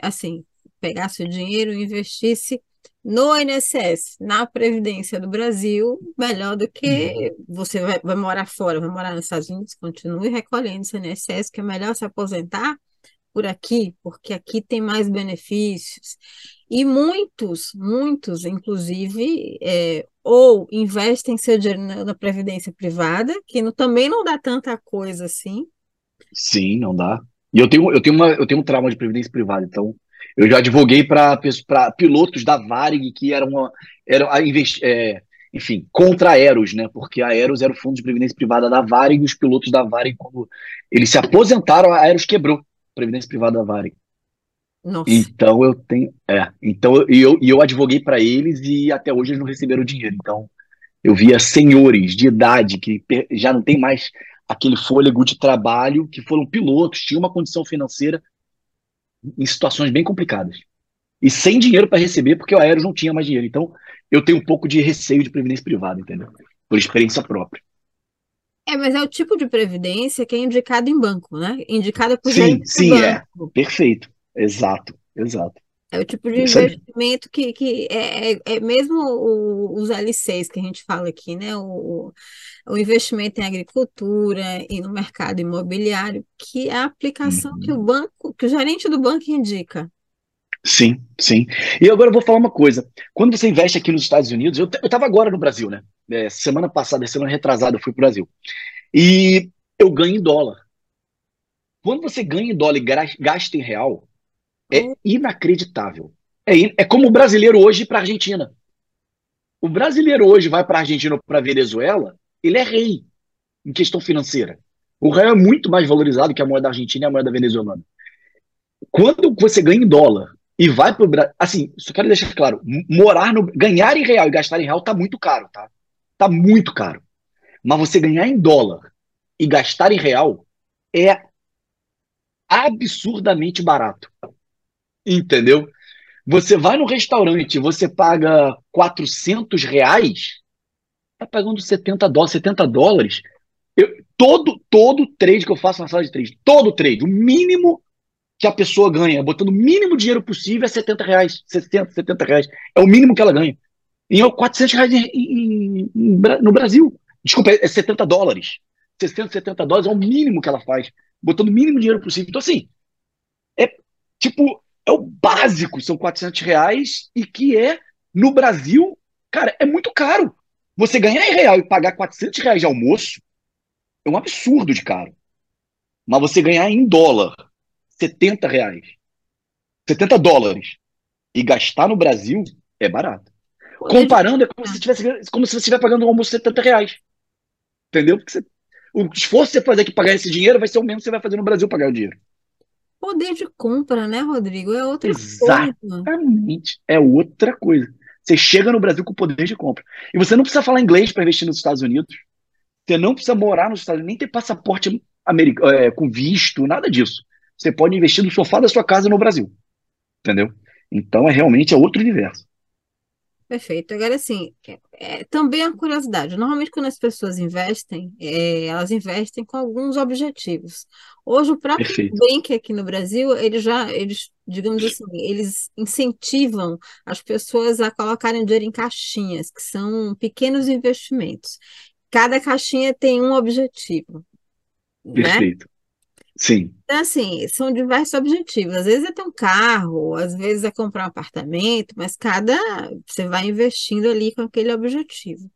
assim, pegasse o dinheiro e investisse no INSS, na Previdência do Brasil, melhor do que uhum. você vai, vai morar fora, vai morar nos Estados Unidos, continue recolhendo seu INSS, que é melhor se aposentar por aqui, porque aqui tem mais benefícios. E muitos, muitos, inclusive, é, ou investem seu dinheiro na, na previdência privada, que não, também não dá tanta coisa assim. Sim, não dá. E eu tenho, eu tenho, uma, eu tenho um trauma de previdência privada, então eu já advoguei para pilotos da Varig que eram, eram é, enfim, contra a Aeros, né? Porque a Aeros era o fundo de previdência privada da Varig e os pilotos da Varig, quando eles se aposentaram, a Aeros quebrou previdência privada da Varig. Nossa. Então eu tenho. É, então e eu, eu advoguei para eles e até hoje eles não receberam dinheiro. Então eu via senhores de idade que já não tem mais aquele fôlego de trabalho, que foram pilotos, tinham uma condição financeira em situações bem complicadas. E sem dinheiro para receber, porque o aéreo não tinha mais dinheiro. Então eu tenho um pouco de receio de previdência privada, entendeu? Por experiência própria. É, mas é o tipo de previdência que é indicado em banco, né? Indicada por Sim, sim, é. Perfeito. Exato, exato. É o tipo de investimento que, que é, é, é mesmo o, os LCs que a gente fala aqui, né? O, o investimento em agricultura e no mercado imobiliário, que é a aplicação uhum. que o uhum. banco, que o gerente do banco indica. Sim, sim. E agora eu vou falar uma coisa. Quando você investe aqui nos Estados Unidos, eu estava agora no Brasil, né? É, semana passada, semana retrasada, eu fui para o Brasil. E eu ganho em dólar. Quando você ganha em dólar e gasta em real, é hum. inacreditável. É, é como o brasileiro hoje para a Argentina. O brasileiro hoje vai para a Argentina ou para a Venezuela, ele é rei em questão financeira. O real é muito mais valorizado que a moeda argentina e a moeda venezuelana. Quando você ganha em dólar e vai para o Brasil. Assim, só quero deixar claro: morar no. Ganhar em real e gastar em real tá muito caro, tá? Tá muito caro. Mas você ganhar em dólar e gastar em real é absurdamente barato. Entendeu? Você vai no restaurante, você paga 400 reais, tá pagando 70 dólares, 70 dólares. Eu, todo, todo trade que eu faço na sala de trade, todo trade, o mínimo que a pessoa ganha, botando o mínimo dinheiro possível, é 70 reais, 60, 70 reais. É o mínimo que ela ganha. E é 400 reais em, em, em, no Brasil. Desculpa, é 70 dólares. 60, 70 dólares é o mínimo que ela faz, botando o mínimo dinheiro possível. Então, assim, é tipo, é o básico, são 400 reais, e que é, no Brasil, cara, é muito caro. Você ganhar em real e pagar 400 reais de almoço é um absurdo de caro. Mas você ganhar em dólar 70 reais, 70 dólares e gastar no Brasil é barato. Comparando, é como se, tivesse, como se você estivesse pagando um almoço 70 reais. Entendeu? Porque você, o esforço que você fazer aqui pagar esse dinheiro vai ser o mesmo que você vai fazer no Brasil pagar o dinheiro. Poder de compra, né, Rodrigo? É outra Exatamente. coisa. Exatamente. É outra coisa. Você chega no Brasil com poder de compra. E você não precisa falar inglês para investir nos Estados Unidos. Você não precisa morar nos Estados Unidos, nem ter passaporte americano, é, com visto, nada disso você pode investir no sofá da sua casa no Brasil. Entendeu? Então é realmente é outro universo. Perfeito. Agora, assim, é, é, também a curiosidade. Normalmente, quando as pessoas investem, é, elas investem com alguns objetivos. Hoje, o próprio Perfeito. Bank aqui no Brasil, eles já, eles, digamos assim, eles incentivam as pessoas a colocarem dinheiro em caixinhas, que são pequenos investimentos. Cada caixinha tem um objetivo. Né? Perfeito. Né? Sim. Então, assim, são diversos objetivos. Às vezes é ter um carro, às vezes é comprar um apartamento, mas cada você vai investindo ali com aquele objetivo.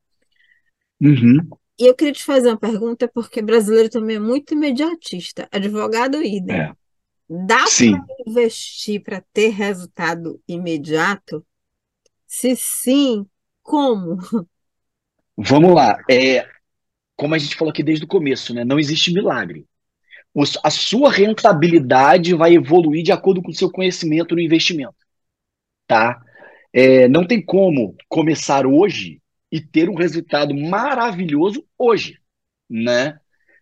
Uhum. E eu queria te fazer uma pergunta, porque brasileiro também é muito imediatista. Advogado idem. É. Dá para investir para ter resultado imediato? Se sim, como? Vamos lá. É, como a gente falou aqui desde o começo, né? Não existe milagre. A sua rentabilidade vai evoluir de acordo com o seu conhecimento no investimento, tá? É, não tem como começar hoje e ter um resultado maravilhoso hoje, né?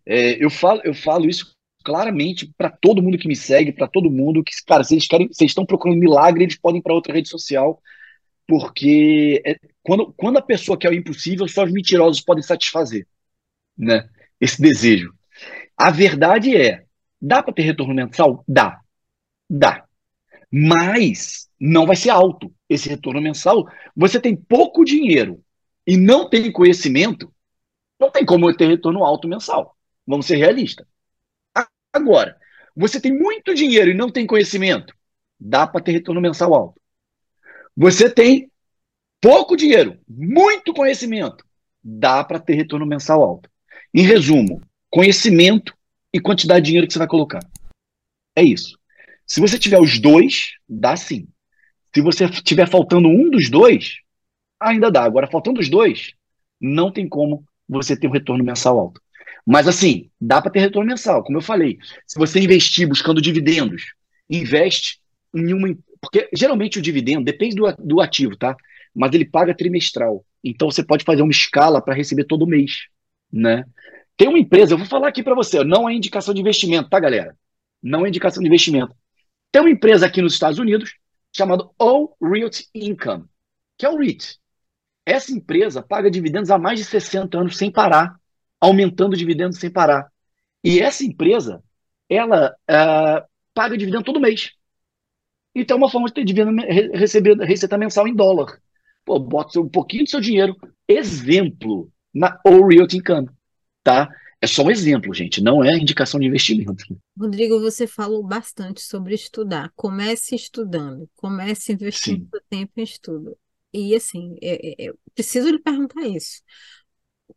É, eu falo, eu falo isso claramente para todo mundo que me segue, para todo mundo que, cara, eles querem, eles estão procurando milagre, eles podem ir para outra rede social, porque é- quando, quando a pessoa quer o impossível, só os mentirosos podem satisfazer, né? Esse desejo. A verdade é, dá para ter retorno mensal? Dá, dá. Mas não vai ser alto esse retorno mensal. Você tem pouco dinheiro e não tem conhecimento, não tem como ter retorno alto mensal. Vamos ser realistas. Agora, você tem muito dinheiro e não tem conhecimento, dá para ter retorno mensal alto. Você tem pouco dinheiro, muito conhecimento, dá para ter retorno mensal alto. Em resumo, conhecimento e quantidade de dinheiro que você vai colocar. É isso. Se você tiver os dois, dá sim. Se você tiver faltando um dos dois, ainda dá. Agora, faltando os dois, não tem como você ter um retorno mensal alto. Mas assim, dá para ter retorno mensal, como eu falei. Se você investir buscando dividendos, investe em uma. Porque geralmente o dividendo depende do, do ativo, tá? Mas ele paga trimestral. Então você pode fazer uma escala para receber todo mês, né? Tem uma empresa, eu vou falar aqui para você, não é indicação de investimento, tá, galera? Não é indicação de investimento. Tem uma empresa aqui nos Estados Unidos chamada All Realty Income, que é o REIT. Essa empresa paga dividendos há mais de 60 anos sem parar, aumentando dividendos sem parar. E essa empresa, ela ah, paga dividendo todo mês. Então é uma forma de ter dividendo, re- receber receita mensal em dólar. Pô, bota um pouquinho do seu dinheiro, exemplo, na All Realty Income, tá? É só um exemplo, gente, não é indicação de investimento. Rodrigo, você falou bastante sobre estudar. Comece estudando, comece investindo Sim. seu tempo em estudo. E assim, é- é- eu preciso lhe perguntar isso.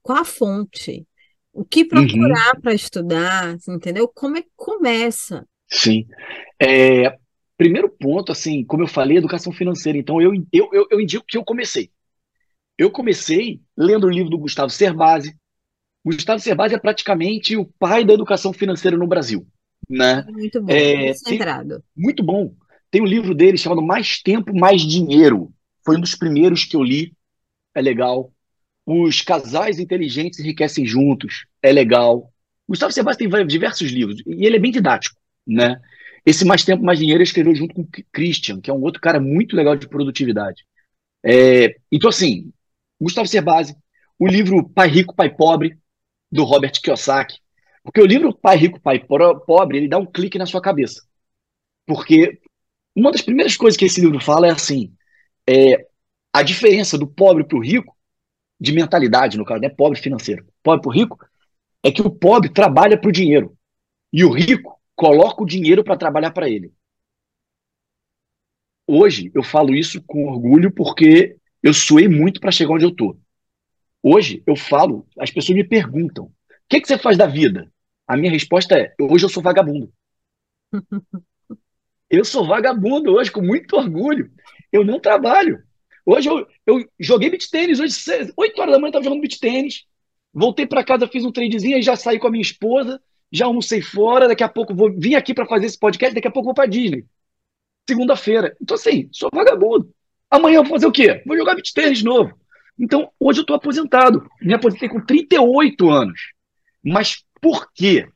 Qual a fonte? O que Uhum, procurar para estudar, entendeu? Como é que começa? sim. É, primeiro ponto, assim, como eu falei, educação financeira. Então, eu, eu, eu, eu indico que eu comecei. Eu comecei lendo o livro do Gustavo Cerbasi. Gustavo Cerbasi é praticamente o pai da educação financeira no Brasil, né? Muito bom, É, centrado. muito bom. Tem um livro dele chamado Mais Tempo, Mais Dinheiro. Foi um dos primeiros que eu li. É legal. Os Casais Inteligentes Enriquecem Juntos. É legal. Gustavo Cerbasi tem diversos livros e ele é bem didático, né? Esse Mais Tempo, Mais Dinheiro ele escreveu junto com o Christian, que é um outro cara muito legal de produtividade. É, então, assim, Gustavo Cerbasi, o livro Pai Rico, Pai Pobre, do Robert Kiyosaki. Porque o livro Pai Rico, Pai Pobre, ele dá um clique na sua cabeça. Porque uma das primeiras coisas que esse livro fala é assim, é a diferença do pobre para o rico, de mentalidade, no caso, não é pobre financeiro, pobre para o rico, é que o pobre trabalha para o dinheiro e o rico coloca o dinheiro para trabalhar para ele. Hoje eu falo isso com orgulho porque eu suei muito para chegar onde eu tô. Hoje eu falo, as pessoas me perguntam: o que que você faz da vida? A minha resposta é: hoje eu sou vagabundo. [LAUGHS] Eu sou vagabundo hoje, com muito orgulho. Eu não trabalho. Hoje eu, eu joguei beach tênis, hoje, seis- 8 horas da manhã, eu estava jogando beach tênis. Voltei para casa, fiz um tradezinho, aí já saí com a minha esposa, já almocei fora. Daqui a pouco vou vim aqui para fazer esse podcast, daqui a pouco vou para Disney. Segunda-feira. Então, assim, sou vagabundo. Amanhã eu vou fazer o quê? Vou jogar beach tênis de novo. Então, hoje eu estou aposentado. Me aposentei com 38 anos. Mas por quê?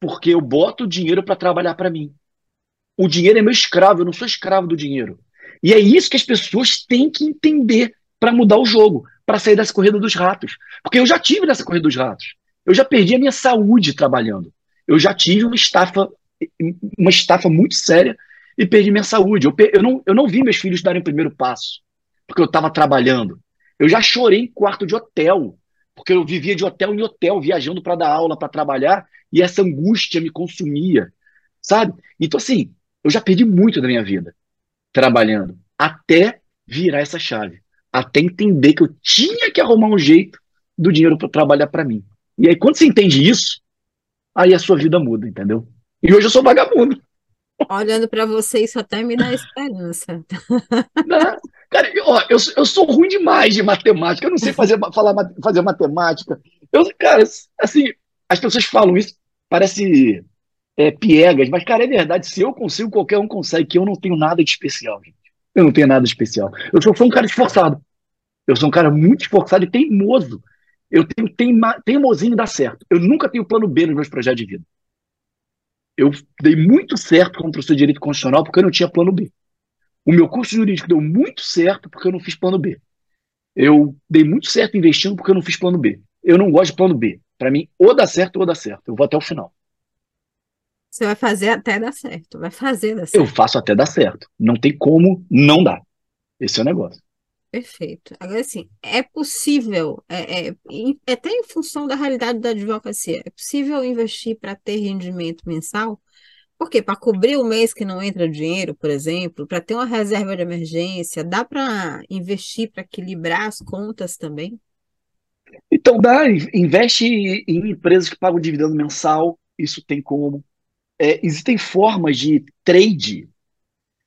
Porque eu boto o dinheiro para trabalhar para mim. O dinheiro é meu escravo, eu não sou escravo do dinheiro. E é isso que as pessoas têm que entender para mudar o jogo, para sair dessa corrida dos ratos. Porque eu já tive nessa corrida dos ratos. Eu já perdi a minha saúde trabalhando. Eu já tive uma estafa, uma estafa muito séria e perdi minha saúde. Eu, eu, não, eu não vi meus filhos darem o primeiro passo, porque eu estava trabalhando. Eu já chorei em quarto de hotel, porque eu vivia de hotel em hotel, viajando para dar aula, para trabalhar, e essa angústia me consumia, sabe? Então, assim, eu já perdi muito da minha vida trabalhando, até virar essa chave, até entender que eu tinha que arrumar um jeito do dinheiro para trabalhar para mim. E aí, quando você entende isso, aí a sua vida muda, entendeu? E hoje eu sou vagabundo. Olhando para você, isso até me dá esperança. Não, cara, ó, eu, eu sou ruim demais de matemática, eu não sei fazer, falar, fazer matemática. Eu, cara, assim, as pessoas falam isso, parece é, piegas, mas, cara, é verdade. Se eu consigo, qualquer um consegue, que eu não tenho nada de especial, gente. Eu não tenho nada de especial. Eu sou, sou um cara esforçado. Eu sou um cara muito esforçado e teimoso. Eu tenho teima, teimosinho dá certo. Eu nunca tenho plano B nos meus projetos de vida. Eu dei muito certo como professor de direito constitucional porque eu não tinha plano B. O meu curso jurídico deu muito certo porque eu não fiz plano B. Eu dei muito certo investindo porque eu não fiz plano B. Eu não gosto de plano B. Para mim, ou dá certo ou dá certo. Eu vou até o final. Você vai fazer até dar certo. Vai fazer dar certo. Eu faço até dar certo. Não tem como não dar. Esse é o negócio. Perfeito. Agora, assim, é possível, é, é, é até em função da realidade da advocacia, é possível investir para ter rendimento mensal? Porque para cobrir o mês que não entra dinheiro, por exemplo, para ter uma reserva de emergência, dá para investir para equilibrar as contas também? Então dá, investe em empresas que pagam dividendo mensal, isso tem como. É, existem formas de trade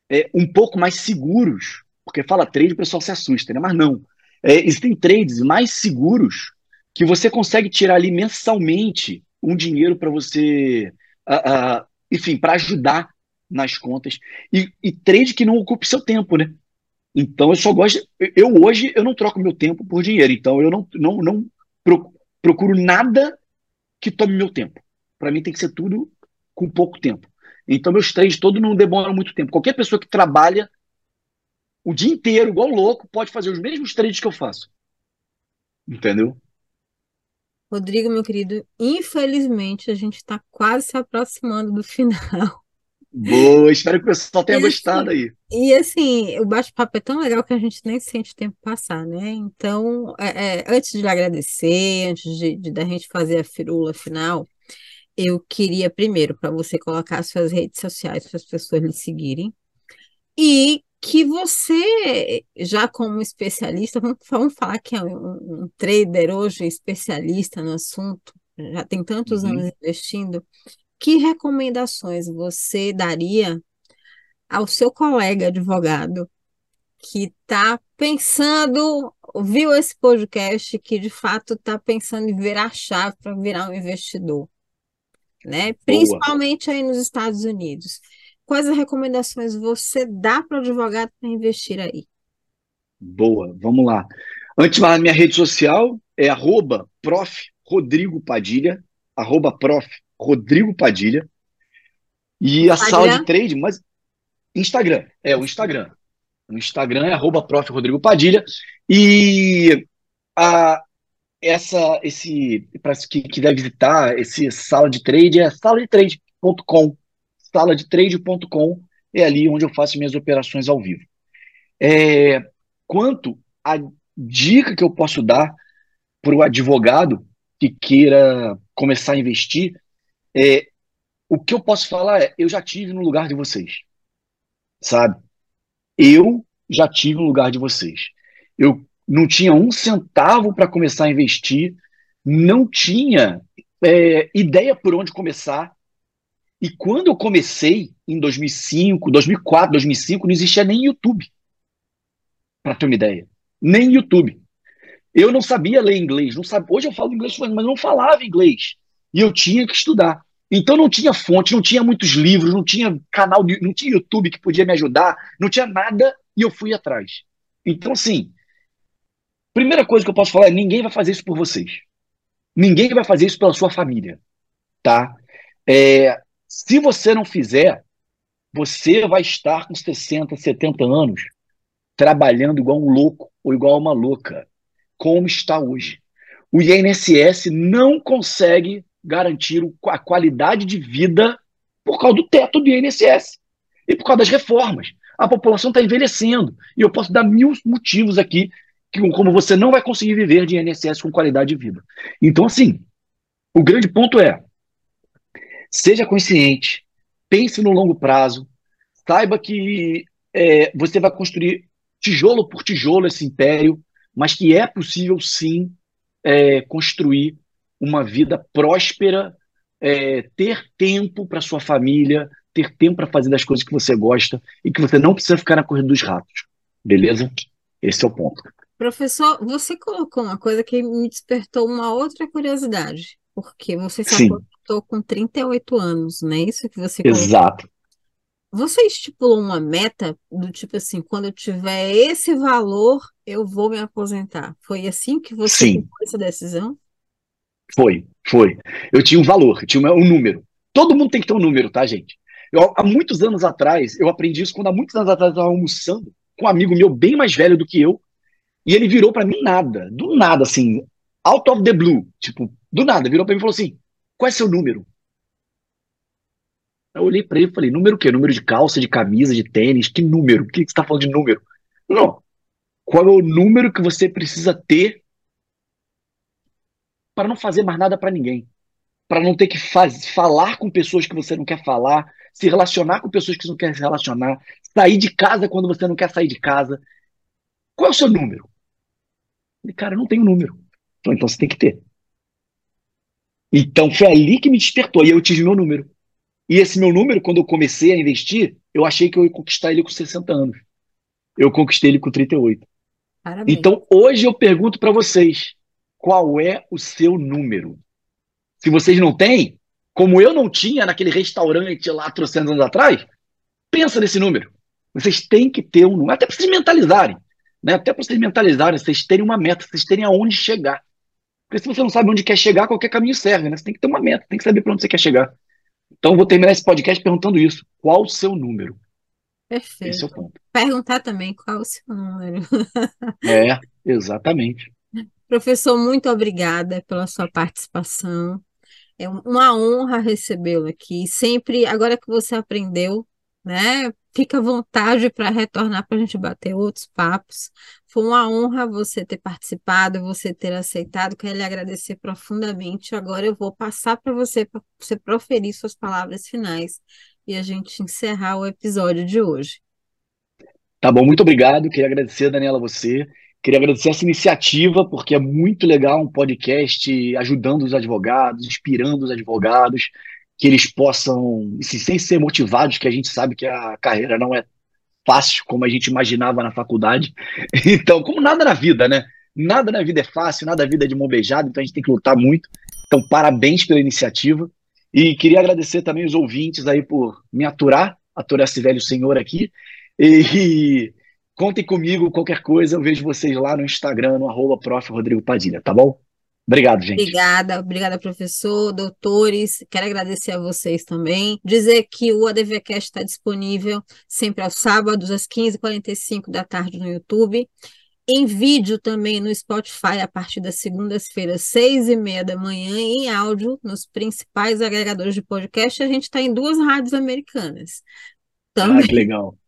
é, um pouco mais seguros porque fala trade, o pessoal se assusta, né? Mas não. É, existem trades mais seguros que você consegue tirar ali mensalmente um dinheiro para você, uh, uh, enfim, para ajudar nas contas. E, e, trade que não ocupe seu tempo, né? Então eu só gosto. Eu hoje eu não troco meu tempo por dinheiro. Então eu não, não, não procuro nada que tome meu tempo. Para mim tem que ser tudo com pouco tempo. Então meus trades todos não demoram muito tempo. Qualquer pessoa que trabalha o dia inteiro, igual louco, pode fazer os mesmos trades que eu faço. Entendeu? Rodrigo, meu querido, infelizmente a gente está quase se aproximando do final. Boa, espero que o pessoal tenha e, assim, gostado aí. E assim, o bate-papo é tão legal que a gente nem sente o tempo passar, né? Então, é, é, antes de lhe agradecer, antes de, de da gente fazer a firula final, eu queria primeiro para você colocar suas redes sociais para as pessoas lhe seguirem. E que você, já como especialista, vamos, vamos falar que é um, um, trader hoje especialista no assunto, já tem tantos uhum. anos investindo, que recomendações você daria ao seu colega advogado que está pensando, viu esse podcast, que de fato está pensando em virar chave para virar um investidor, né? Principalmente aí nos Estados Unidos. Quais as recomendações você dá para o advogado para investir aí? Boa, vamos lá. Antes, a minha rede social é arroba prof. Rodrigo Padilha, arroba prof. Rodrigo Padilha. E a sala de trade, mas Instagram, é o Instagram. O Instagram é arroba prof. Rodrigo Padilha. E a, essa, esse, para que quiser visitar esse sala de trade, é saladetrade.com saladetrade.com é ali onde eu faço minhas operações ao vivo. É, quanto à dica que eu posso dar para o advogado que queira começar a investir, é, o que eu posso falar é: eu já tive no lugar de vocês, sabe? Eu já tive no lugar de vocês. Eu não tinha um centavo para começar a investir, não tinha é, ideia por onde começar, e quando eu comecei, em 2005, 2004, 2005, não existia nem YouTube. Para ter uma ideia. Nem YouTube. Eu não sabia ler inglês. Não sabia, hoje eu falo inglês, mas não falava inglês. E eu tinha que estudar. Então não tinha fonte, não tinha muitos livros, não tinha canal, não tinha YouTube que podia me ajudar, não tinha nada e eu fui atrás. Então, assim, primeira coisa que eu posso falar é: ninguém vai fazer isso por vocês. Ninguém vai fazer isso pela sua família, tá? É, se você não fizer, você vai estar com 60, 70 anos trabalhando igual um louco ou igual uma louca, como está hoje. O INSS não consegue garantir a qualidade de vida por causa do teto do INSS e por causa das reformas. A população está envelhecendo e eu posso dar mil motivos aqui que, como você não vai conseguir viver de INSS com qualidade de vida. Então, assim, o grande ponto é seja consciente, pense no longo prazo, saiba que é, você vai construir tijolo por tijolo esse império, mas que é possível sim é, construir uma vida próspera, é, ter tempo para sua família, ter tempo para fazer das coisas que você gosta e que você não precisa ficar na corrida dos ratos. Beleza? Esse é o ponto. Professor, você colocou uma coisa que me despertou uma outra curiosidade, porque você se Sim. Aposentou com 38 anos, não é isso que você colocou? Exato. Você estipulou uma meta do tipo assim, quando eu tiver esse valor, eu vou me aposentar. Foi assim que você Sim. tomou essa decisão? Foi, foi. Eu tinha um valor, eu tinha um número. Todo mundo tem que ter um número, tá, gente? Eu, há muitos anos atrás, eu aprendi isso quando há muitos anos atrás eu estava almoçando com um amigo meu bem mais velho do que eu, e ele virou para mim nada, do nada, assim, out of the blue, tipo, do nada, virou para mim e falou assim: qual é seu número? Eu olhei para ele e falei: número o quê? Número de calça, de camisa, de tênis? Que número? Por que você está falando de número? Não. Qual é o número que você precisa ter para não fazer mais nada para ninguém? Para não ter que faz, falar com pessoas que você não quer falar, se relacionar com pessoas que você não quer se relacionar, sair de casa quando você não quer sair de casa. Qual é o seu número? Falei, cara, eu não tenho número. Então, então você tem que ter. Então foi ali que me despertou. E eu tive meu número. E esse meu número, quando eu comecei a investir, eu achei que eu ia conquistar ele com 60 anos. Eu conquistei ele com 38. Parabéns. Então hoje eu pergunto para vocês: qual é o seu número? Se vocês não têm, como eu não tinha naquele restaurante lá 300 anos atrás, pensa nesse número. Vocês têm que ter um número, até para vocês mentalizarem né? Até para vocês mentalizarem, vocês terem uma meta, vocês terem aonde chegar. Porque se você não sabe onde quer chegar, qualquer caminho serve, né? Você tem que ter uma meta, tem que saber para onde você quer chegar. Então, vou terminar esse podcast perguntando isso. Qual o seu número? Perfeito. Esse é o ponto. Perguntar também qual o seu número. [LAUGHS] é, exatamente. Professor, muito obrigada pela sua participação. É uma honra recebê-lo aqui. Sempre, agora que você aprendeu né? Fica à vontade para retornar para a gente bater outros papos. Foi uma honra você ter participado, você ter aceitado. Quero lhe agradecer profundamente. Agora eu vou passar para você, para você proferir suas palavras finais e a gente encerrar o episódio de hoje. Tá bom, muito obrigado. Queria agradecer, Daniela, você. Queria agradecer essa iniciativa, porque é muito legal um podcast ajudando os advogados, inspirando os advogados que eles possam, assim, sem ser motivados, que a gente sabe que a carreira não é fácil como a gente imaginava na faculdade. [LAUGHS] Então, como nada na vida, né? Nada na vida é fácil, nada na vida é de mão beijada, então a gente tem que lutar muito. Então, parabéns pela iniciativa. E queria agradecer também os ouvintes aí por me aturar, aturar esse velho senhor aqui. E contem comigo, qualquer coisa, eu vejo vocês lá no Instagram, no arroba Rodrigo Padilha, tá bom? Obrigado, gente. Obrigada, obrigada, professor, doutores. Quero agradecer a vocês também. Dizer que o ADVCast está disponível sempre aos sábados, às 15h45 da tarde no YouTube. Em vídeo também no Spotify a partir das segundas-feiras, seis e meia da manhã, em áudio, nos principais agregadores de podcast. A gente está em duas rádios americanas. Também. Ah, que legal. [LAUGHS]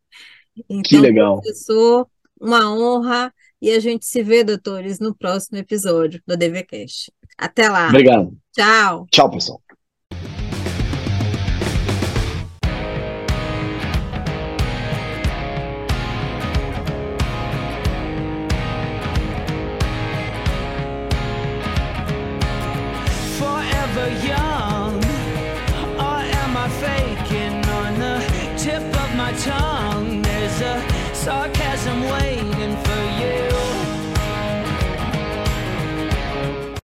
Então, que legal. professor, uma honra. E a gente se vê, doutores, no próximo episódio do DVCast. Até lá. Obrigado. Tchau. Tchau, pessoal.